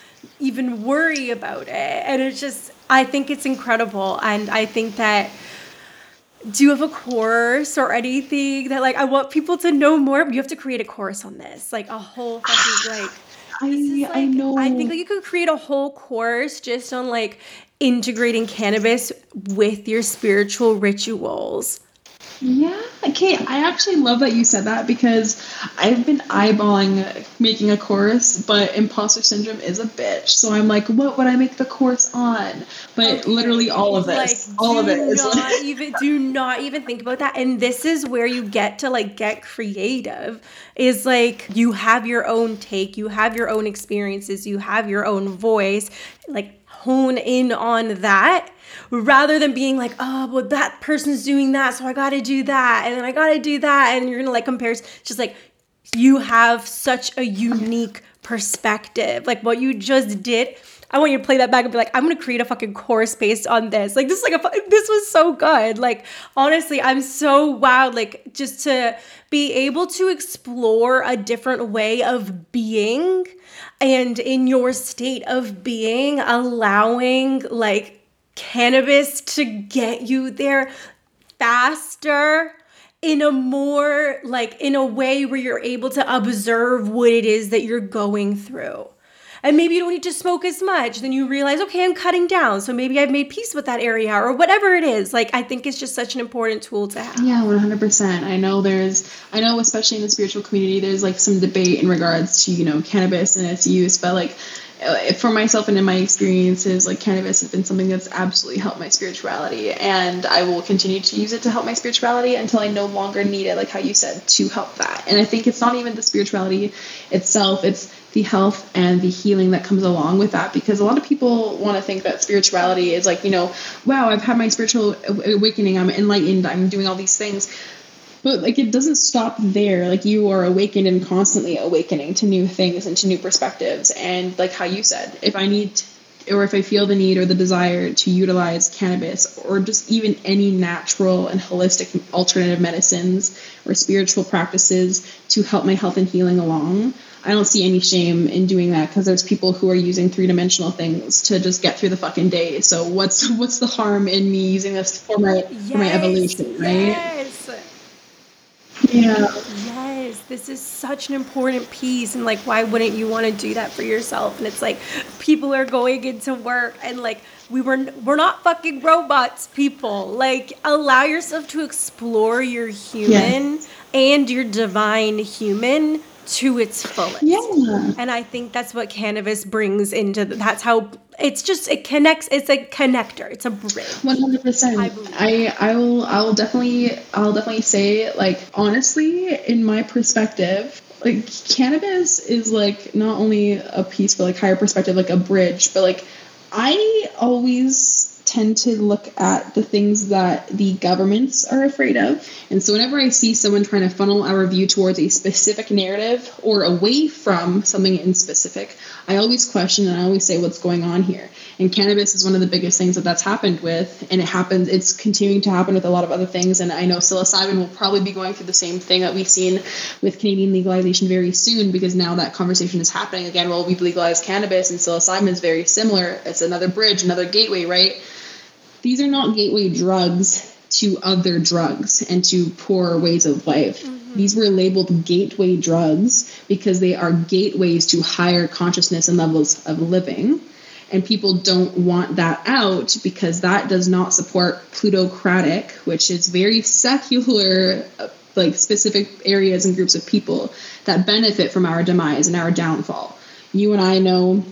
even worry about it. And it's just, I think it's incredible, and I think that. Do you have a course or anything that like I want people to know more? You have to create a course on this, like a whole fucking like I, like, I know. I think like you could create a whole course just on like integrating cannabis with your spiritual rituals. Yeah, okay. I actually love that you said that because I've been eyeballing making a course, but imposter syndrome is a bitch. So I'm like, what would I make the course on? But okay. literally all of this, like, all of it is not like... even do not even think about that. And this is where you get to like get creative. Is like you have your own take, you have your own experiences, you have your own voice. Like hone in on that rather than being like, oh, well, that person's doing that, so I gotta do that, and then I gotta do that, and you're gonna like compare. Just like you have such a unique perspective. Like what you just did. I want you to play that back and be like, I'm gonna create a fucking course based on this. Like this is like a this was so good. Like honestly, I'm so wow. Like just to be able to explore a different way of being and in your state of being, allowing like cannabis to get you there faster in a more like in a way where you're able to observe what it is that you're going through and maybe you don't need to smoke as much. Then you realize okay i'm cutting down. So maybe i've made peace with that area or whatever it is. Like i think it's just such an important tool to have. Yeah 100% i know there's i know especially in the spiritual community there's like some debate in regards to you know cannabis and its use. But like uh, for myself and in my experiences, like cannabis has been something that's absolutely helped my spirituality, and I will continue to use it to help my spirituality until I no longer need it, like how you said, to help that. And I think it's not even the spirituality itself; it's the health and the healing that comes along with that because a lot of people want to think that spirituality is like you know wow i've had my spiritual awakening i'm enlightened i'm doing all these things. But like it doesn't stop there. Like you are awakened and constantly awakening to new things and to new perspectives. And like how you said if i need or if i feel the need or the desire to utilize cannabis or just even any natural and holistic alternative medicines or spiritual practices to help my health and healing along I don't see any shame in doing that because there's people who are using three dimensional things to just get through the fucking day. So what's what's the harm in me using this for my yes, for my evolution, right? Yes. Yeah. Yes, this is such an important piece. And like, why wouldn't you want to do that for yourself? And it's like, people are going into work and like, we were we're not fucking robots people like allow yourself to explore your human yes. and your divine human to its fullest. Yeah. And I think that's what cannabis brings into the, that's how it's just it connects it's a connector. It's a bridge. 100%. I I, I will I will definitely I'll definitely say like honestly in my perspective like cannabis is like not only a piece but like higher perspective like a bridge but like I always tend to look at the things that the governments are afraid of. And so whenever I see someone trying to funnel our view towards a specific narrative or away from something in specific, I always question and I always say what's going on here. And cannabis is one of the biggest things that that's happened with, and it happens. It's continuing to happen with a lot of other things. And I know psilocybin will probably be going through the same thing that we've seen with Canadian legalization very soon, because now that conversation is happening again. Well, we've legalized cannabis, and psilocybin is very similar. It's another bridge, another gateway, right? These are not gateway drugs to other drugs and to poor ways of life. Mm-hmm. These were labeled gateway drugs because they are gateways to higher consciousness and levels of living. And people don't want that out because that does not support plutocratic, which is very secular, like specific areas and groups of people that benefit from our demise and our downfall. You and I know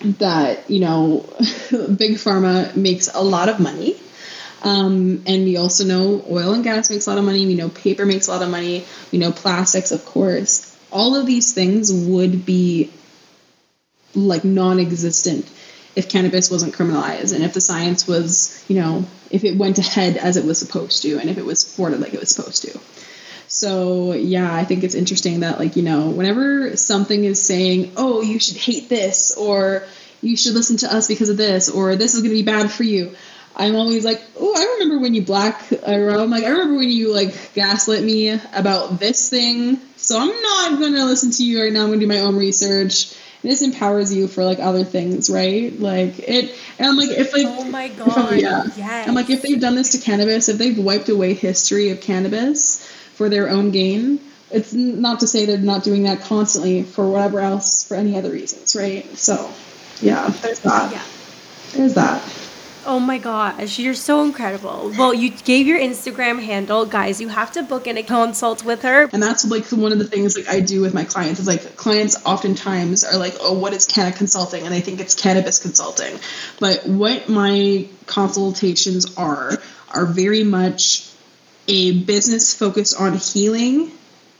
that you know big pharma makes a lot of money. Um, and we also know oil and gas makes a lot of money. We know paper makes a lot of money. We know plastics of course. All of these things would be like non-existent if cannabis wasn't criminalized and if the science was you know if it went ahead as it was supposed to and if it was supported like it was supposed to so yeah, I think it's interesting that like, you know, whenever something is saying, "Oh, you should hate this," or "You should listen to us because of this," or "This is going to be bad for you," I'm always like, "Oh, I remember when you black." Uh, I'm like, "I remember when you like gaslit me about this thing." So I'm not going to listen to you right now. I'm going to do my own research. And this empowers you for like other things, right? Like it, and I'm like, if like, oh my god, yeah, yes. I'm like, if they've done this to cannabis, if they've wiped away history of cannabis, for their own gain. It's not to say they're not doing that constantly for whatever else, for any other reasons, right? So, yeah, there's that. Yeah. There's that. Oh my gosh, you're so incredible. Well, you gave your Instagram handle, guys. You have to book in a consult with her. And that's like one of the things like I do with my clients is like clients oftentimes are like, "Oh, what is cannabis consulting?" and I think it's cannabis consulting. But what my consultations are are very much a business focused on healing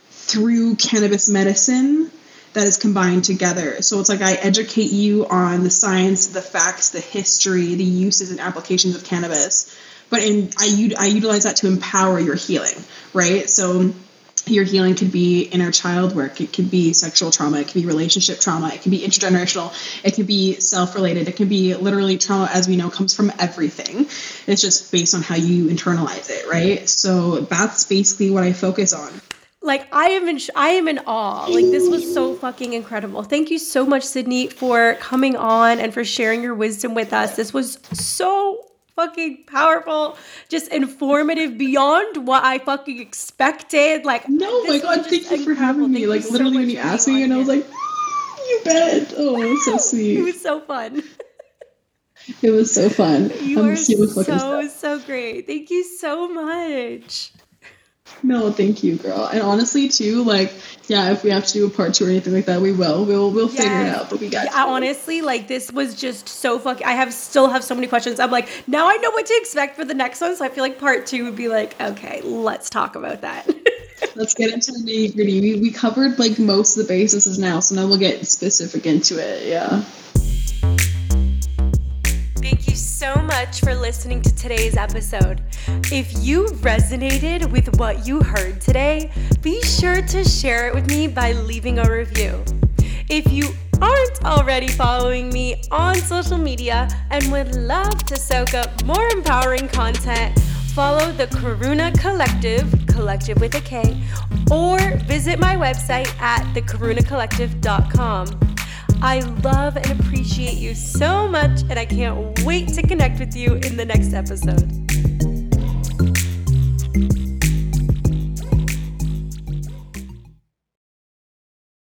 through cannabis medicine that is combined together. So it's like I educate you on the science, the facts, the history, the uses and applications of cannabis, but in I, I utilize that to empower your healing, right? So your healing could be inner child work it could be sexual trauma it could be relationship trauma it could be intergenerational it could be self-related it could be literally trauma as we know comes from everything it's just based on how you internalize it right so that's basically what i focus on like I am in I am in awe. Like this was so fucking incredible. Thank you so much Sydney for coming on and for sharing your wisdom with us. This was so fucking powerful, just informative beyond what I fucking expected. Like, no, my god, thank you for having me. Like, literally, so when you asked me, and I was like, ah, you bet. Oh, it was so sweet. It was so fun. It was so fun. You I'm are so, so great. Thank you so much. No, thank you, girl. And honestly, too, like, yeah, if we have to do a part two or anything like that, we will. We'll we'll yeah. figure it out. But we got. Yeah, honestly, like this was just so fucking. I have still have so many questions. I'm like, now I know what to expect for the next one. So I feel like part two would be like, okay, let's talk about that. let's get into the nitty gritty. We we covered like most of the bases now, so now we'll get specific into it. Yeah so much for listening to today's episode. If you resonated with what you heard today, be sure to share it with me by leaving a review. If you aren't already following me on social media and would love to soak up more empowering content, follow the Karuna Collective, collective with a K, or visit my website at thekarunacollective.com. I love and appreciate you so much, and I can't wait to connect with you in the next episode.